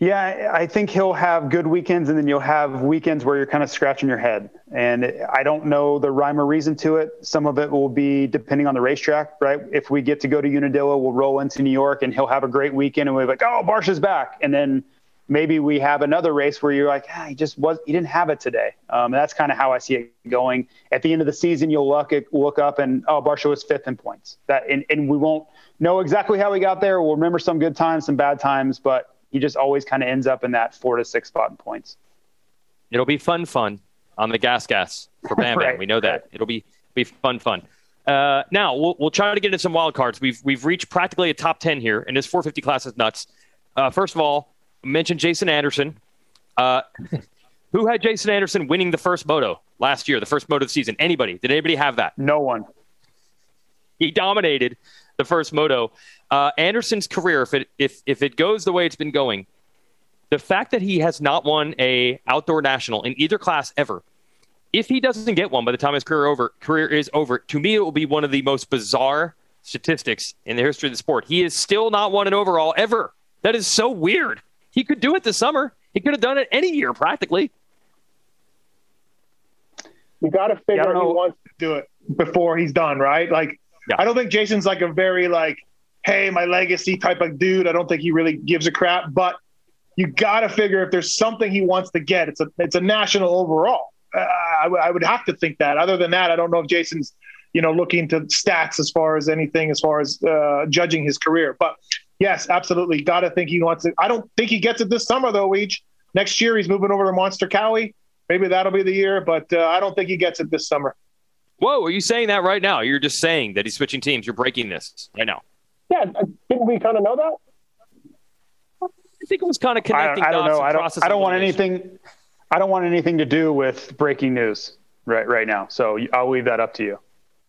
Yeah, I think he'll have good weekends, and then you'll have weekends where you're kind of scratching your head. And I don't know the rhyme or reason to it. Some of it will be depending on the racetrack, right? If we get to go to Unadilla, we'll roll into New York, and he'll have a great weekend, and we're like, "Oh, Barcia's back!" And then maybe we have another race where you're like, ah, he just was, he didn't have it today. Um, that's kind of how I see it going. At the end of the season, you'll look at, look up and oh, Barcia was fifth in points. That and, and we won't know exactly how he got there. We'll remember some good times, some bad times, but he just always kind of ends up in that four to six spot in points. It'll be fun, fun on the gas, gas for Bam Bam. right, we know that it'll be be fun, fun. Uh, now we'll we'll try to get into some wild cards. We've we've reached practically a top ten here, and this 450 class is nuts. Uh, first of all, mentioned Jason Anderson. Uh, who had Jason Anderson winning the first moto last year, the first moto of the season? Anybody? Did anybody have that? No one. He dominated the first moto. Uh, Anderson's career, if it if if it goes the way it's been going, the fact that he has not won a outdoor national in either class ever, if he doesn't get one by the time his career over career is over, to me it will be one of the most bizarre statistics in the history of the sport. He has still not won an overall ever. That is so weird. He could do it this summer. He could have done it any year practically. You got to figure yeah, he wants to do it before he's done, right? Like, yeah. I don't think Jason's like a very like, hey, my legacy type of dude. I don't think he really gives a crap. But you got to figure if there's something he wants to get, it's a it's a national overall. Uh, I, w- I would have to think that. Other than that, I don't know if Jason's you know looking to stats as far as anything as far as uh, judging his career. But yes, absolutely. Got to think he wants it. I don't think he gets it this summer though. Weege. Next year he's moving over to Monster Kawi. Maybe that'll be the year, but uh, I don't think he gets it this summer. Whoa, are you saying that right now? You're just saying that he's switching teams. You're breaking this right now. Yeah, uh, didn't we kind of know that? I think it was kind of connecting. I, I don't know. I don't. I don't want anything. I don't want anything to do with breaking news right right now. So I'll leave that up to you.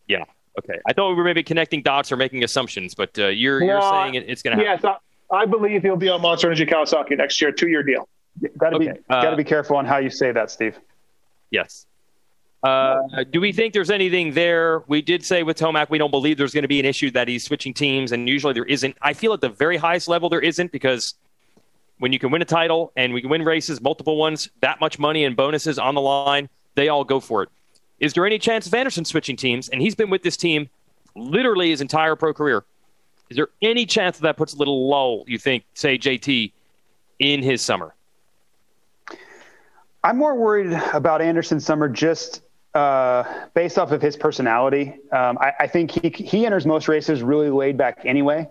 Yeah. Okay. I thought we were maybe connecting dots or making assumptions, but uh, you're, no, you're saying it, it's going to happen. Yes, I, I, believe he'll be on Monster Energy Kawasaki next year, two year deal. Got to okay. be uh, got to be careful on how you say that, Steve. Yes. Uh, do we think there's anything there? We did say with Tomac, we don't believe there's going to be an issue that he's switching teams, and usually there isn't. I feel at the very highest level there isn't because when you can win a title and we can win races, multiple ones, that much money and bonuses on the line, they all go for it. Is there any chance of Anderson switching teams? And he's been with this team literally his entire pro career. Is there any chance that that puts a little lull, you think, say JT, in his summer? I'm more worried about Anderson Summer just uh, based off of his personality. Um, I, I, think he he enters most races really laid back anyway,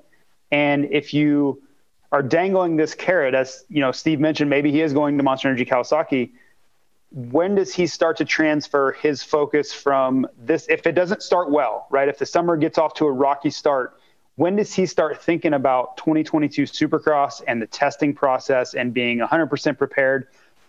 and if you are dangling this carrot, as you know, Steve mentioned, maybe he is going to Monster Energy Kawasaki. When does he start to transfer his focus from this? If it doesn't start well, right? If the summer gets off to a rocky start, when does he start thinking about 2022 Supercross and the testing process and being 100% prepared?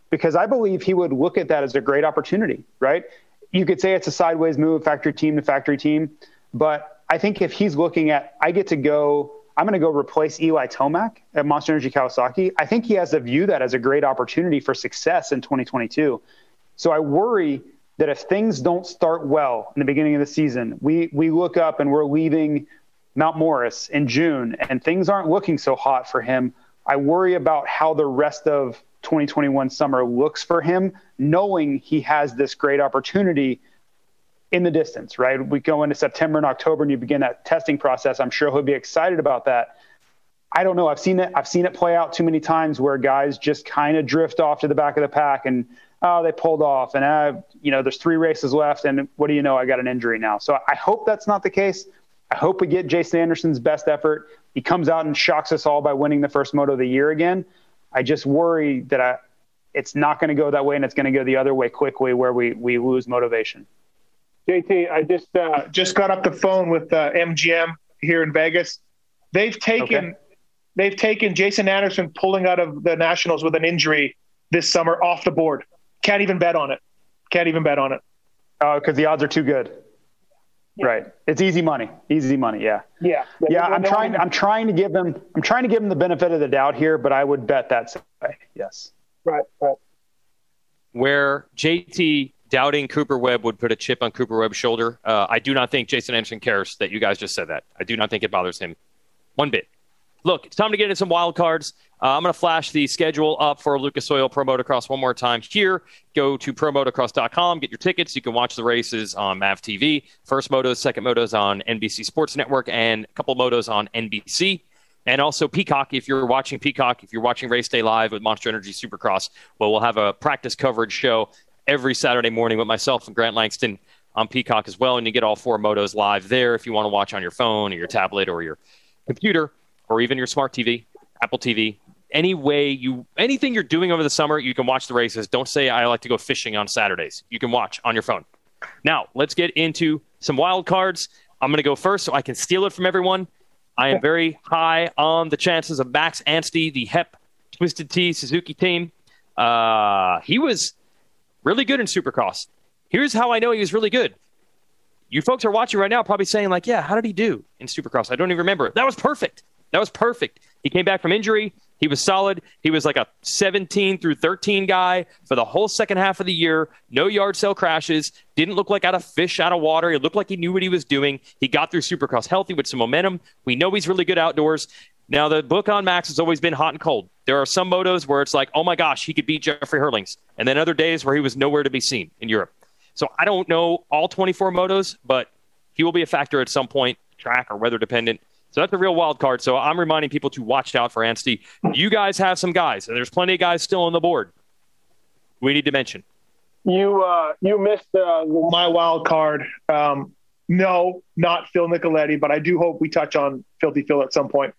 Because I believe he would look at that as a great opportunity, right? You could say it's a sideways move, factory team to factory team, but I think if he's looking at, I get to go I'm going to go replace Eli Tomac at Monster Energy Kawasaki. I think he has to view that as a great opportunity for success in 2022. So I worry that if things don't start well in the beginning of the season, we we look up and we're leaving Mount Morris in June and things aren't looking so hot for him. I worry about how the rest of 2021 summer looks for him, knowing he has this great opportunity in the distance, right? We go into September and October and you begin that testing process. I'm sure he'll be excited about that. I don't know. I've seen it. I've seen it play out too many times where guys just kind of drift off to the back of the pack and oh, they pulled off and uh, you know, there's three races left and what do you know? I got an injury now. So I hope that's not the case. I hope we get Jason Anderson's best effort. He comes out and shocks us all by winning the first moto of the year again. I just worry that I, it's not going to go that way and it's going to go the other way quickly where we, we lose motivation. JT, I just uh, just got up the phone with uh, MGM here in Vegas. They've taken okay. they've taken Jason Anderson pulling out of the Nationals with an injury this summer off the board. Can't even bet on it. Can't even bet on it. Oh, because the odds are too good. Yeah. Right. It's easy money. Easy money. Yeah. Yeah. Yeah. I'm trying. I'm trying to give them. I'm trying to give them the benefit of the doubt here, but I would bet that way. Yes. Right. Right. Where JT doubting Cooper Webb would put a chip on Cooper Webb's shoulder. Uh, I do not think Jason Anderson cares that you guys just said that. I do not think it bothers him one bit. Look, it's time to get into some wild cards. Uh, I'm going to flash the schedule up for Lucas Oil Pro Motocross one more time here. Go to promotocross.com, get your tickets. You can watch the races on MAV TV. First motos, second motos on NBC Sports Network, and a couple motos on NBC. And also Peacock, if you're watching Peacock, if you're watching Race Day Live with Monster Energy Supercross, well, we'll have a practice coverage show every Saturday morning with myself and Grant Langston on Peacock as well. And you get all four motos live there if you want to watch on your phone or your tablet or your computer or even your smart TV, Apple TV. Any way you, anything you're doing over the summer, you can watch the races. Don't say I like to go fishing on Saturdays. You can watch on your phone. Now, let's get into some wild cards. I'm going to go first so I can steal it from everyone. I am very high on the chances of Max Anstie, the HEP Twisted Tea Suzuki team. Uh, he was really good in Supercross. Here's how I know he was really good. You folks are watching right now probably saying, like, yeah, how did he do in Supercross? I don't even remember. That was perfect. That was perfect. He came back from injury. He was solid. He was like a 17 through 13 guy for the whole second half of the year. No yard sale crashes. Didn't look like out of fish out of water. He looked like he knew what he was doing. He got through Supercross healthy with some momentum. We know he's really good outdoors. Now, the book on Max has always been hot and cold. There are some motos where it's like, oh my gosh, he could beat Jeffrey Herlings. And then other days where he was nowhere to be seen in Europe. So I don't know all 24 motos, but he will be a factor at some point, track or weather dependent. So that's a real wild card. So I'm reminding people to watch out for Anstie. You guys have some guys, and there's plenty of guys still on the board. We need to mention. You uh, you missed uh, my wild card. Um, no, not Phil Nicoletti, but I do hope we touch on Filthy Phil at some point.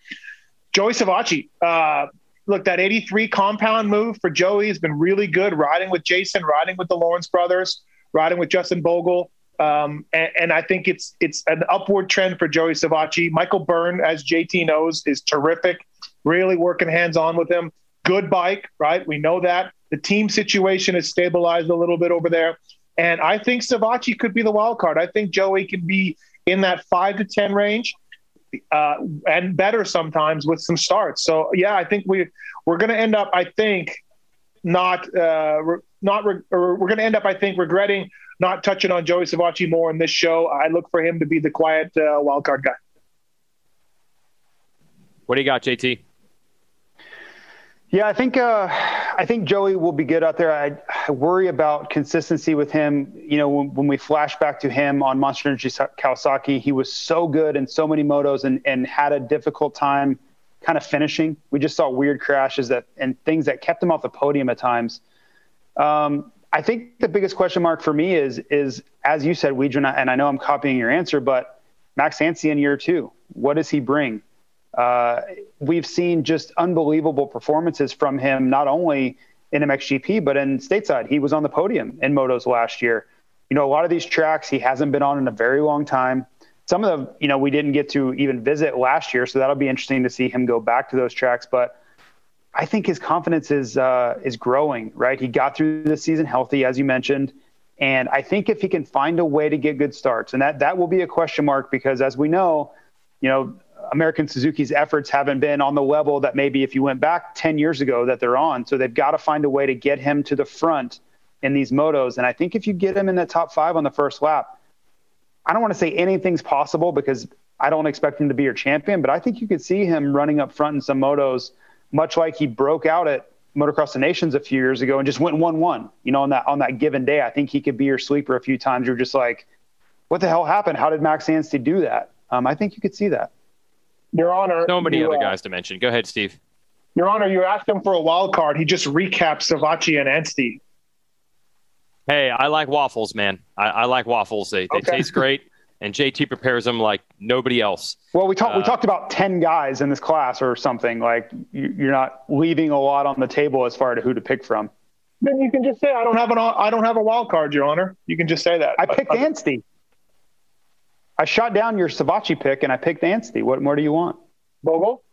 Joey Savatgy. Uh, look, that 83 compound move for Joey has been really good. Riding with Jason, riding with the Lawrence brothers, riding with Justin Bogle. Um, and, and, I think it's it's an upward trend for Joey Savatgy. Michael Byrne, as JT knows, is terrific. Really working hands on with him. Good bike, right? We know that. The team situation has stabilized a little bit over there. And I think Savatgy could be the wild card. I think Joey can be in that five to 10 range uh, and better sometimes with some starts. So yeah, I think we we're going to end up. I think not uh, re- not re- we're going to end up. I think regretting not touching on Joey Savatgy more in this show. I look for him to be the quiet uh, wild card guy. What do you got, JT? Yeah, I think uh, I think Joey will be good out there. I, I worry about consistency with him. You know, when, when, we flash back to him on Monster Energy Kawasaki, he was so good in so many motos and, and had a difficult time kind of finishing. We just saw weird crashes that and things that kept him off the podium at times. Um, I think the biggest question mark for me is is as you said, Weege, and I know I'm copying your answer, but Max Anstie in year two, what does he bring? Uh, we've seen just unbelievable performances from him, not only in MXGP but in stateside. He was on the podium in motos last year. You know, a lot of these tracks he hasn't been on in a very long time. Some of them, you know, we didn't get to even visit last year, so that'll be interesting to see him go back to those tracks. But I think his confidence is uh, is growing. Right, he got through the season healthy, as you mentioned, and I think if he can find a way to get good starts, and that that will be a question mark because, as we know, you know, American Suzuki's efforts haven't been on the level that maybe if you went back 10 years ago that they're on. So they've got to find a way to get him to the front in these motos. And I think if you get him in the top five on the first lap, I don't want to say anything's possible because I don't expect him to be your champion, but I think you could see him running up front in some motos, much like he broke out at Motocross the Nations a few years ago and just went one one. You know, on that on that given day, I think he could be your sleeper a few times. You're just like, what the hell happened? How did Max Anstie do that? Um, I think you could see that. Your Honor. So many you, other uh, guys to mention. Go ahead, Steve. Your Honor, you asked him for a wild card. He just recapped Savatgy and Anstie. Hey, I like waffles, man. I, I like waffles. They, they Okay. taste great, and JT prepares them like nobody else. Well, we talked we Uh, talked about ten guys in this class or something. Like you, you're not leaving a lot on the table as far to who to pick from. Then you can just say I don't have an I don't have a wild card, Your Honor. You can just say that. I But- picked Anstie. I shot down your Savatgy pick and I picked Anstie. What more do you want? Bogle.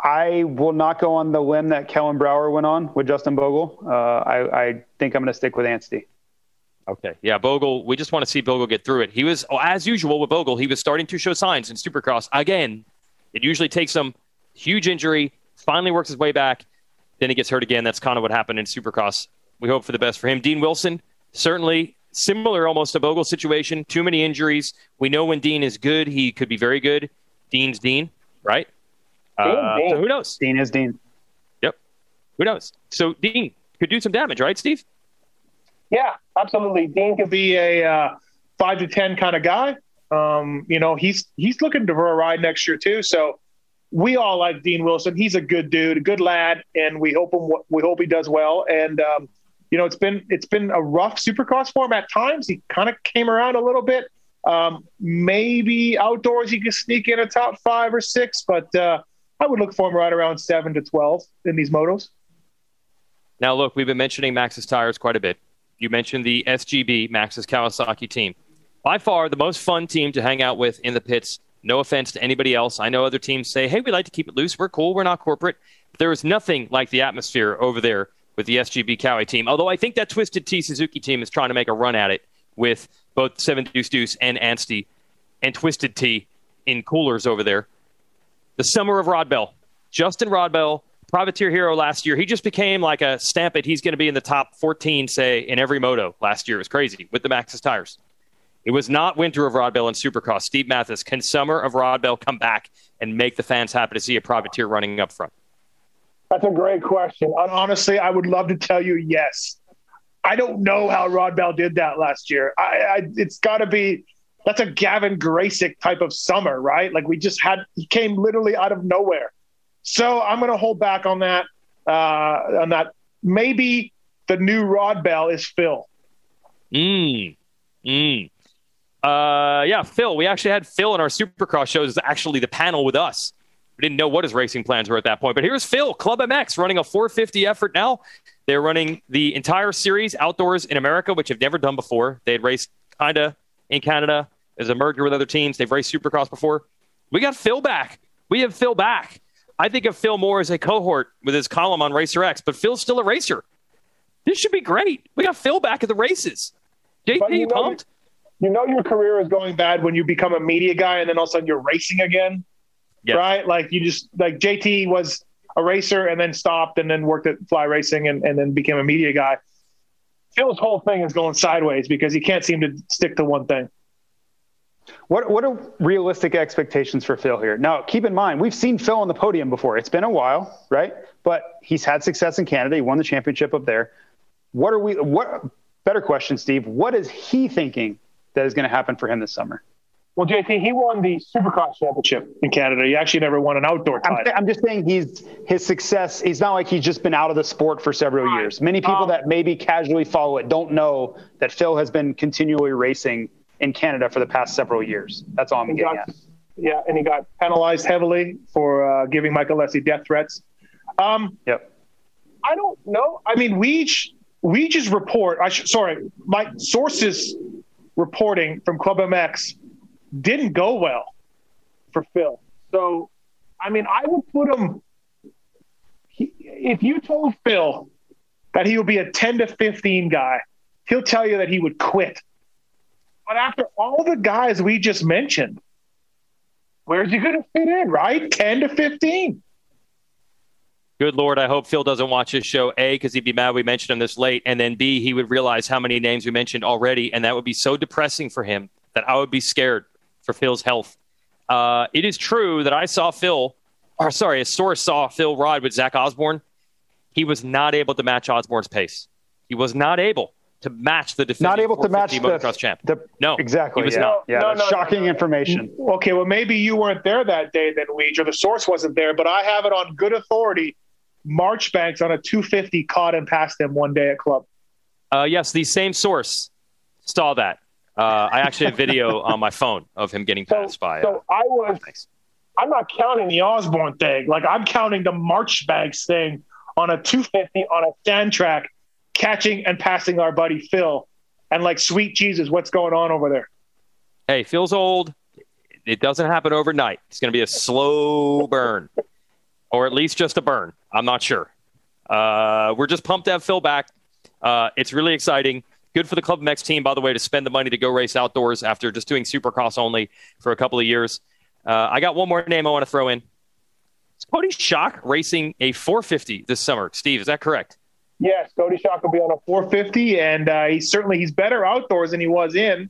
I will not go on the limb that Kellen Brauer went on with Justin Bogle. Uh, I, I think I'm going to stick with Anstie. Okay. Yeah, Bogle. We just want to see Bogle get through it. He was, oh, as usual with Bogle, he was starting to show signs in Supercross again. It usually takes him huge injury, finally works his way back, then he gets hurt again. That's kind of what happened in Supercross. We hope for the best for him. Dean Wilson, certainly similar almost to Bogle's situation. Too many injuries. We know when Dean is good, he could be very good. Dean's Dean, right? Uh, Dean. so who knows? Dean is Dean. Yep. Who knows? So Dean could do some damage, right, Steve? Yeah, absolutely. Dean could be a uh, five to ten kind of guy. Um, you know, he's he's looking for a ride next year too. So we all like Dean Wilson. He's a good dude, a good lad, and we hope him we hope he does well. And um, you know, it's been it's been a rough Supercross form at times. He kind of came around a little bit. Um, maybe outdoors he could sneak in a top five or six, but uh, I would look for him right around seven to twelve in these motos. Now, look, we've been mentioning Max's tires quite a bit. You mentioned the SGB, Max's Kawasaki team. By far the most fun team to hang out with in the pits. No offense to anybody else. I know other teams say, hey, we like to keep it loose. We're cool. We're not corporate. But there is nothing like the atmosphere over there with the SGB Kawi team. Although I think that Twisted Tea Suzuki team is trying to make a run at it with both Seven Deuce Deuce and Anstie and Twisted Tea in coolers over there. The summer of Rodbell. Justin Rodbell, privateer hero last year. He just became like a stamp it. He's going to be in the top 14, say, in every moto last year. It was crazy with the Maxxis tires. It was not winter of Rodbell and Supercross. Steve Matthes, can summer of Rodbell come back and make the fans happy to see a privateer running up front? That's a great question. Hon- Honestly, I would love to tell you yes. I don't know how Rodbell did that last year. I, I it's got to be that's a Gavin Graysick type of summer, right? Like we just had he came literally out of nowhere. So I'm going to hold back on that. Uh, on that, maybe the new Rodbell is Phil. Mm. Mm. Uh, yeah, Phil. We actually had Phil in our Supercross shows. Actually the panel with us. We didn't know what his racing plans were at that point. But here's Phil, Club MX, running a 450 effort now. They're running the entire series outdoors in America, which they've never done before. They had raced kind of in Canada as a merger with other teams. They've raced Supercross before. We got Phil back. We have Phil back. I think of Phil more as a cohort with his column on Racer X, but Phil's still a racer. This should be great. We got Phil back at the races. JP, you know- pumped? You know your career is going bad when you become a media guy and then all of a sudden you're racing again. Yes. Right? Like you just like JT was a racer and then stopped and then worked at Fly Racing and, and then became a media guy. Phil's whole thing is going sideways because he can't seem to stick to one thing. What what are realistic expectations for Phil here? Now, keep in mind, we've seen Phil on the podium before. It's been a while, right? But he's had success in Canada. He won the championship up there. What are we? What better question, Steve? What is he thinking that is going to happen for him this summer? Well, JT, he won the Supercross championship in Canada. He actually never won an outdoor I'm, title. I'm just saying he's his success. He's not like he's just been out of the sport for several years. Many people Um, that maybe casually follow it don't know that Phil has been continually racing in Canada for the past several years. That's all I'm getting got- at. yeah, and he got penalized heavily for uh, giving Michael Lessie death threats. Um, Yep. I don't know. I mean, Weege, Weege's report. I sh- sorry, my sources reporting from Club MX didn't go well for Phil. So, I mean, I would put him. He, if you told Phil that he would be a ten to fifteen guy, he'll tell you that he would quit. But after all the guys we just mentioned, where's he going to fit in? Right, ten to fifteen. Good Lord, I hope Phil doesn't watch this show. A, because he'd be mad we mentioned him this late. And then B, he would realize how many names we mentioned already. And that would be so depressing for him that I would be scared for Phil's health. Uh, it is true that I saw Phil, or sorry, a source saw Phil ride with Zach Osborne. He was not able to match Osborne's pace. He was not able to match the defending Not able to match the, motocross champ. the No, exactly. he was yeah. not. Yeah, No, that's no, no, shocking no. information. Okay, well, maybe you weren't there that day then, Weege, or the source wasn't there, but I have it on good authority. Marchbanks on a 250 caught and passed him one day at club. Uh, yes, the same source saw that. Uh, I actually have video on my phone of him getting So, passed by. uh, so I was. I'm not counting the Osborne thing. Like, I'm counting the Marchbanks thing on a 250 on a stand track, catching and passing our buddy Phil. And, like, sweet Jesus, what's going on over there? hey, Phil's old. It doesn't happen overnight. It's going to be a slow burn, or at least just a burn. I'm not sure. Uh, we're just pumped to have Phil back. Uh, it's really exciting. Good for the Club MX team, by the way, to spend the money to go race outdoors after just doing Supercross only for a couple of years. Uh, I got one more name I want to throw in. Is Cody Shock racing a 450 this summer? Steve, is that correct? Yes, Cody Shock will be on a 450, and uh, he's certainly he's better outdoors than he was in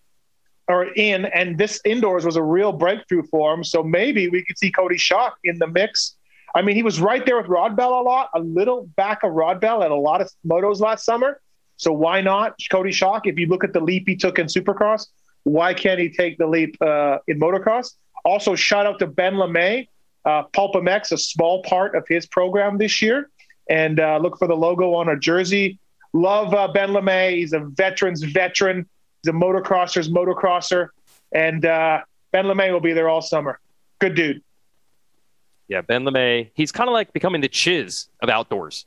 or in, and this indoors was a real breakthrough for him. So maybe we could see Cody Shock in the mix. I mean, he was right there with Rodbell a lot, a little back of Rodbell at a lot of motos last summer. So why not Cody Shock? If you look at the leap he took in Supercross, why can't he take the leap uh, in motocross? Also, shout out to Ben LaMay, uh, Pulp MX, a small part of his program this year and uh, look for the logo on a jersey. Love uh, Ben LaMay. He's a veteran's veteran. He's a motocrosser's motocrosser. And uh, Ben LaMay will be there all summer. Good dude. Yeah, Ben LaMay. He's kind of like becoming the chiz of outdoors.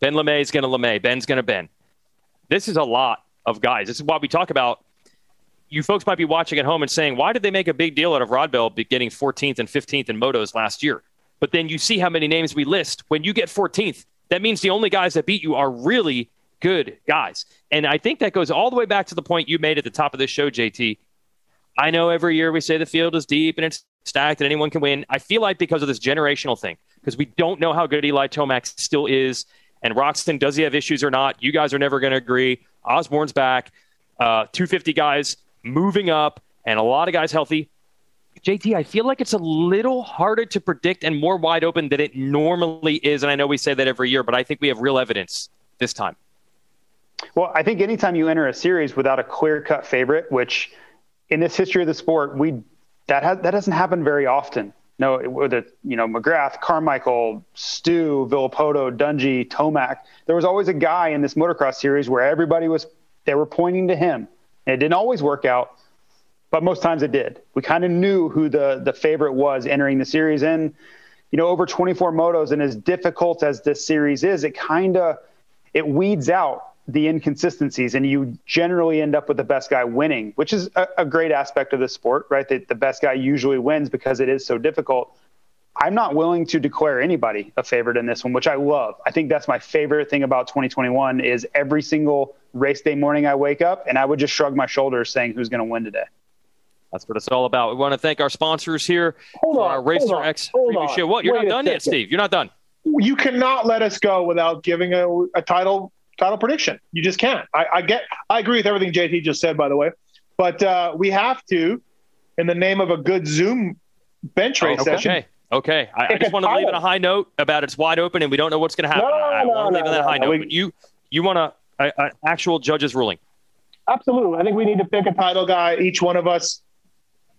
Ben LaMay is going to LaMay. Ben's going to Ben. This is a lot of guys. This is why we talk about. You folks might be watching at home and saying, why did they make a big deal out of Rodbell getting 14th and 15th in motos last year? But then you see how many names we list. When you get 14th, that means the only guys that beat you are really good guys. And I think that goes all the way back to the point you made at the top of this show, JT. I know every year we say the field is deep and it's stacked and anyone can win. I feel like because of this generational thing, because we don't know how good Eli Tomac still is, and Roczen, does he have issues or not? You guys are never going to agree. Osborne's back, uh, 250 guys moving up, and a lot of guys healthy. JT, I feel like it's a little harder to predict and more wide open than it normally is. And I know we say that every year, but I think we have real evidence this time. Well, I think anytime you enter a series without a clear cut favorite, which in this history of the sport, we that has, that doesn't happen very often. No, whether you know McGrath, Carmichael, Stu, Villopoto, Dungey, Tomac, there was always a guy in this motocross series where everybody was they were pointing to him. And it didn't always work out, but most times it did. We kind of knew who the the favorite was entering the series, and you know over 24 motos, and as difficult as this series is, it kind of it weeds out the inconsistencies and you generally end up with the best guy winning, which is a, a great aspect of the sport, right? That the best guy usually wins because it is so difficult. I'm not willing to declare anybody a favorite in this one, which I love. I think that's my favorite thing about 2021 is every single race day morning I wake up and I would just shrug my shoulders saying who's going to win today. That's what it's all about. We want to thank our sponsors here Hold for on, our Racer hold on, X hold preview on. show. What? You're Wait not a done yet. Steve. You're not done. You cannot let us go without giving a, a title title prediction. You just can't. I, I get. I agree with everything JT just said, by the way, but uh, we have to, in the name of a good Zoom bench race okay. session. Okay. Okay. I, I just want to leave on a high note about it's wide open and we don't know what's going to happen. No, I, I no, want to leave no, on that high no. note. We- But you you want a, an actual judge's ruling. Absolutely. I think we need to pick a title guy. Each one of us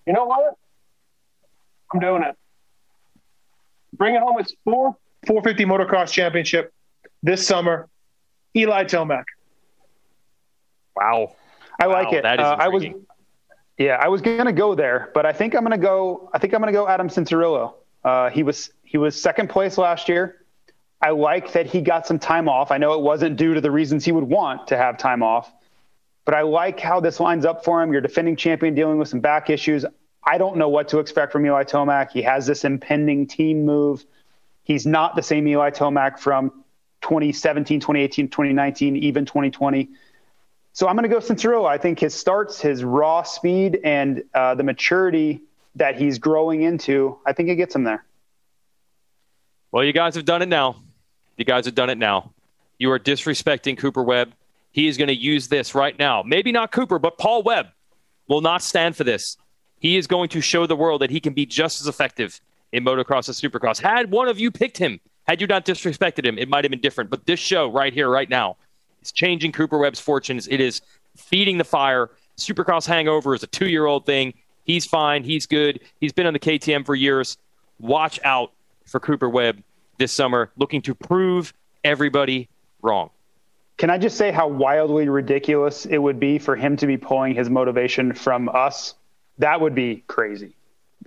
You know what? I'm doing it. Bring it home. It's four 450 motocross championship this summer. Eli Tomac. Wow. I like Wow, it. that is Uh, I was, yeah, I was gonna go there, but I think I'm gonna go. I think I'm gonna go Adam Cianciarulo. Uh, he was he was second place last year. I like that he got some time off. I know it wasn't due to the reasons he would want to have time off, but I like how this lines up for him. You're defending champion dealing with some back issues. I don't know what to expect from Eli Tomac. He has this impending team move. He's not the same Eli Tomac from 2017, 2018, 2019, even 2020. So I'm going to go Cianciarulo. I think his starts, his raw speed, and uh, the maturity that he's growing into, I think it gets him there. Well, you guys have done it now. You guys have done it now. You are disrespecting Cooper Webb. He is going to use this right now. Maybe not Cooper, but Paul Webb will not stand for this. He is going to show the world that he can be just as effective in motocross as supercross. Had one of you picked him, had you not disrespected him, it might have been different. But this show right here, right now, is changing Cooper Webb's fortunes. It is feeding the fire. Supercross hangover is a two year old thing. He's fine. He's good. He's been on the KTM for years. Watch out for Cooper Webb this summer, looking to prove everybody wrong. Can I just say how wildly ridiculous it would be for him to be pulling his motivation from us? That would be crazy.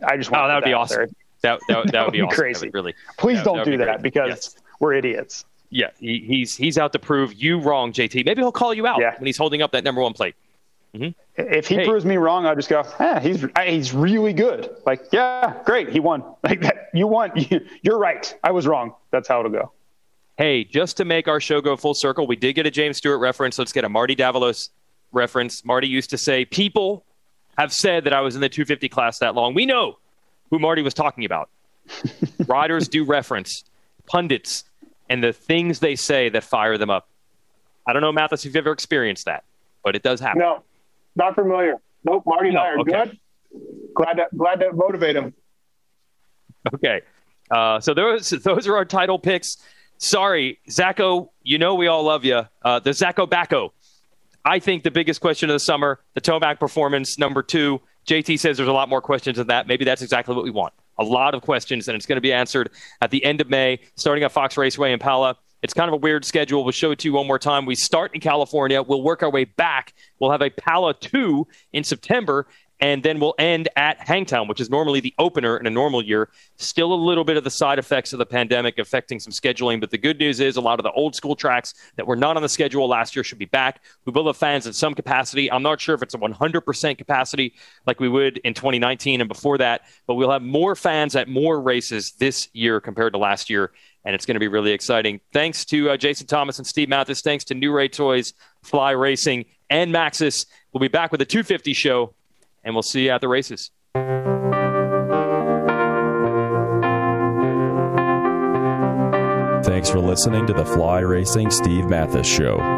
I just want Oh, to that would be awesome. there. That, that, that, That would be, awesome. crazy. That would really. Please that- don't do be that because Yes. we're idiots. Yeah, he, he's he's out to prove you wrong, JT. Maybe he'll call you out Yeah. when he's holding up that number one plate. If he Hey. proves me wrong, I'll just go, eh, he's he's really good. Like, yeah, great, he won. Like that, you won. You're right. I was wrong. That's how it'll go. Hey, just to make our show go full circle, we did get a James Stewart reference. Let's get a Marty Davalos reference. Marty used to say, People have said that I was in the 250 class that long. We know who Marty was talking about. Riders do reference pundits and the things they say that fire them up. I don't know, Matthes, if you've ever experienced that, but it does happen. No, not familiar. Nope. Marty and No, I are okay. good. Glad to glad to motivate him. Okay. Uh, so those those are our title picks. Sorry, Zacko, you know we all love you. Uh, the Zacko Bacco. I think the biggest question of the summer, the Tomac performance, number two. JT says there's a lot more questions than that. Maybe that's exactly what we want. A lot of questions, and it's going to be answered at the end of May, starting at Fox Raceway in Pala. It's kind of a weird schedule. We'll show it to you one more time. We start in California. We'll work our way back. We'll have a Pala 2 in September, and then we'll end at Hangtown, which is normally the opener in a normal year. Still a little bit of the side effects of the pandemic affecting some scheduling, but the good news is a lot of the old school tracks that were not on the schedule last year should be back. We will have fans at some capacity. I'm not sure if it's a 100% capacity like we would in 2019 and before that, but we'll have more fans at more races this year compared to last year, and it's going to be really exciting. Thanks to uh, Jason Thomas and Steve Matthes. Thanks to New Ray Toys, Fly Racing, and Maxxis. We'll be back with a 250 show and we'll see you at the races. Thanks for listening to the Fly Racing Steve Matthes Show.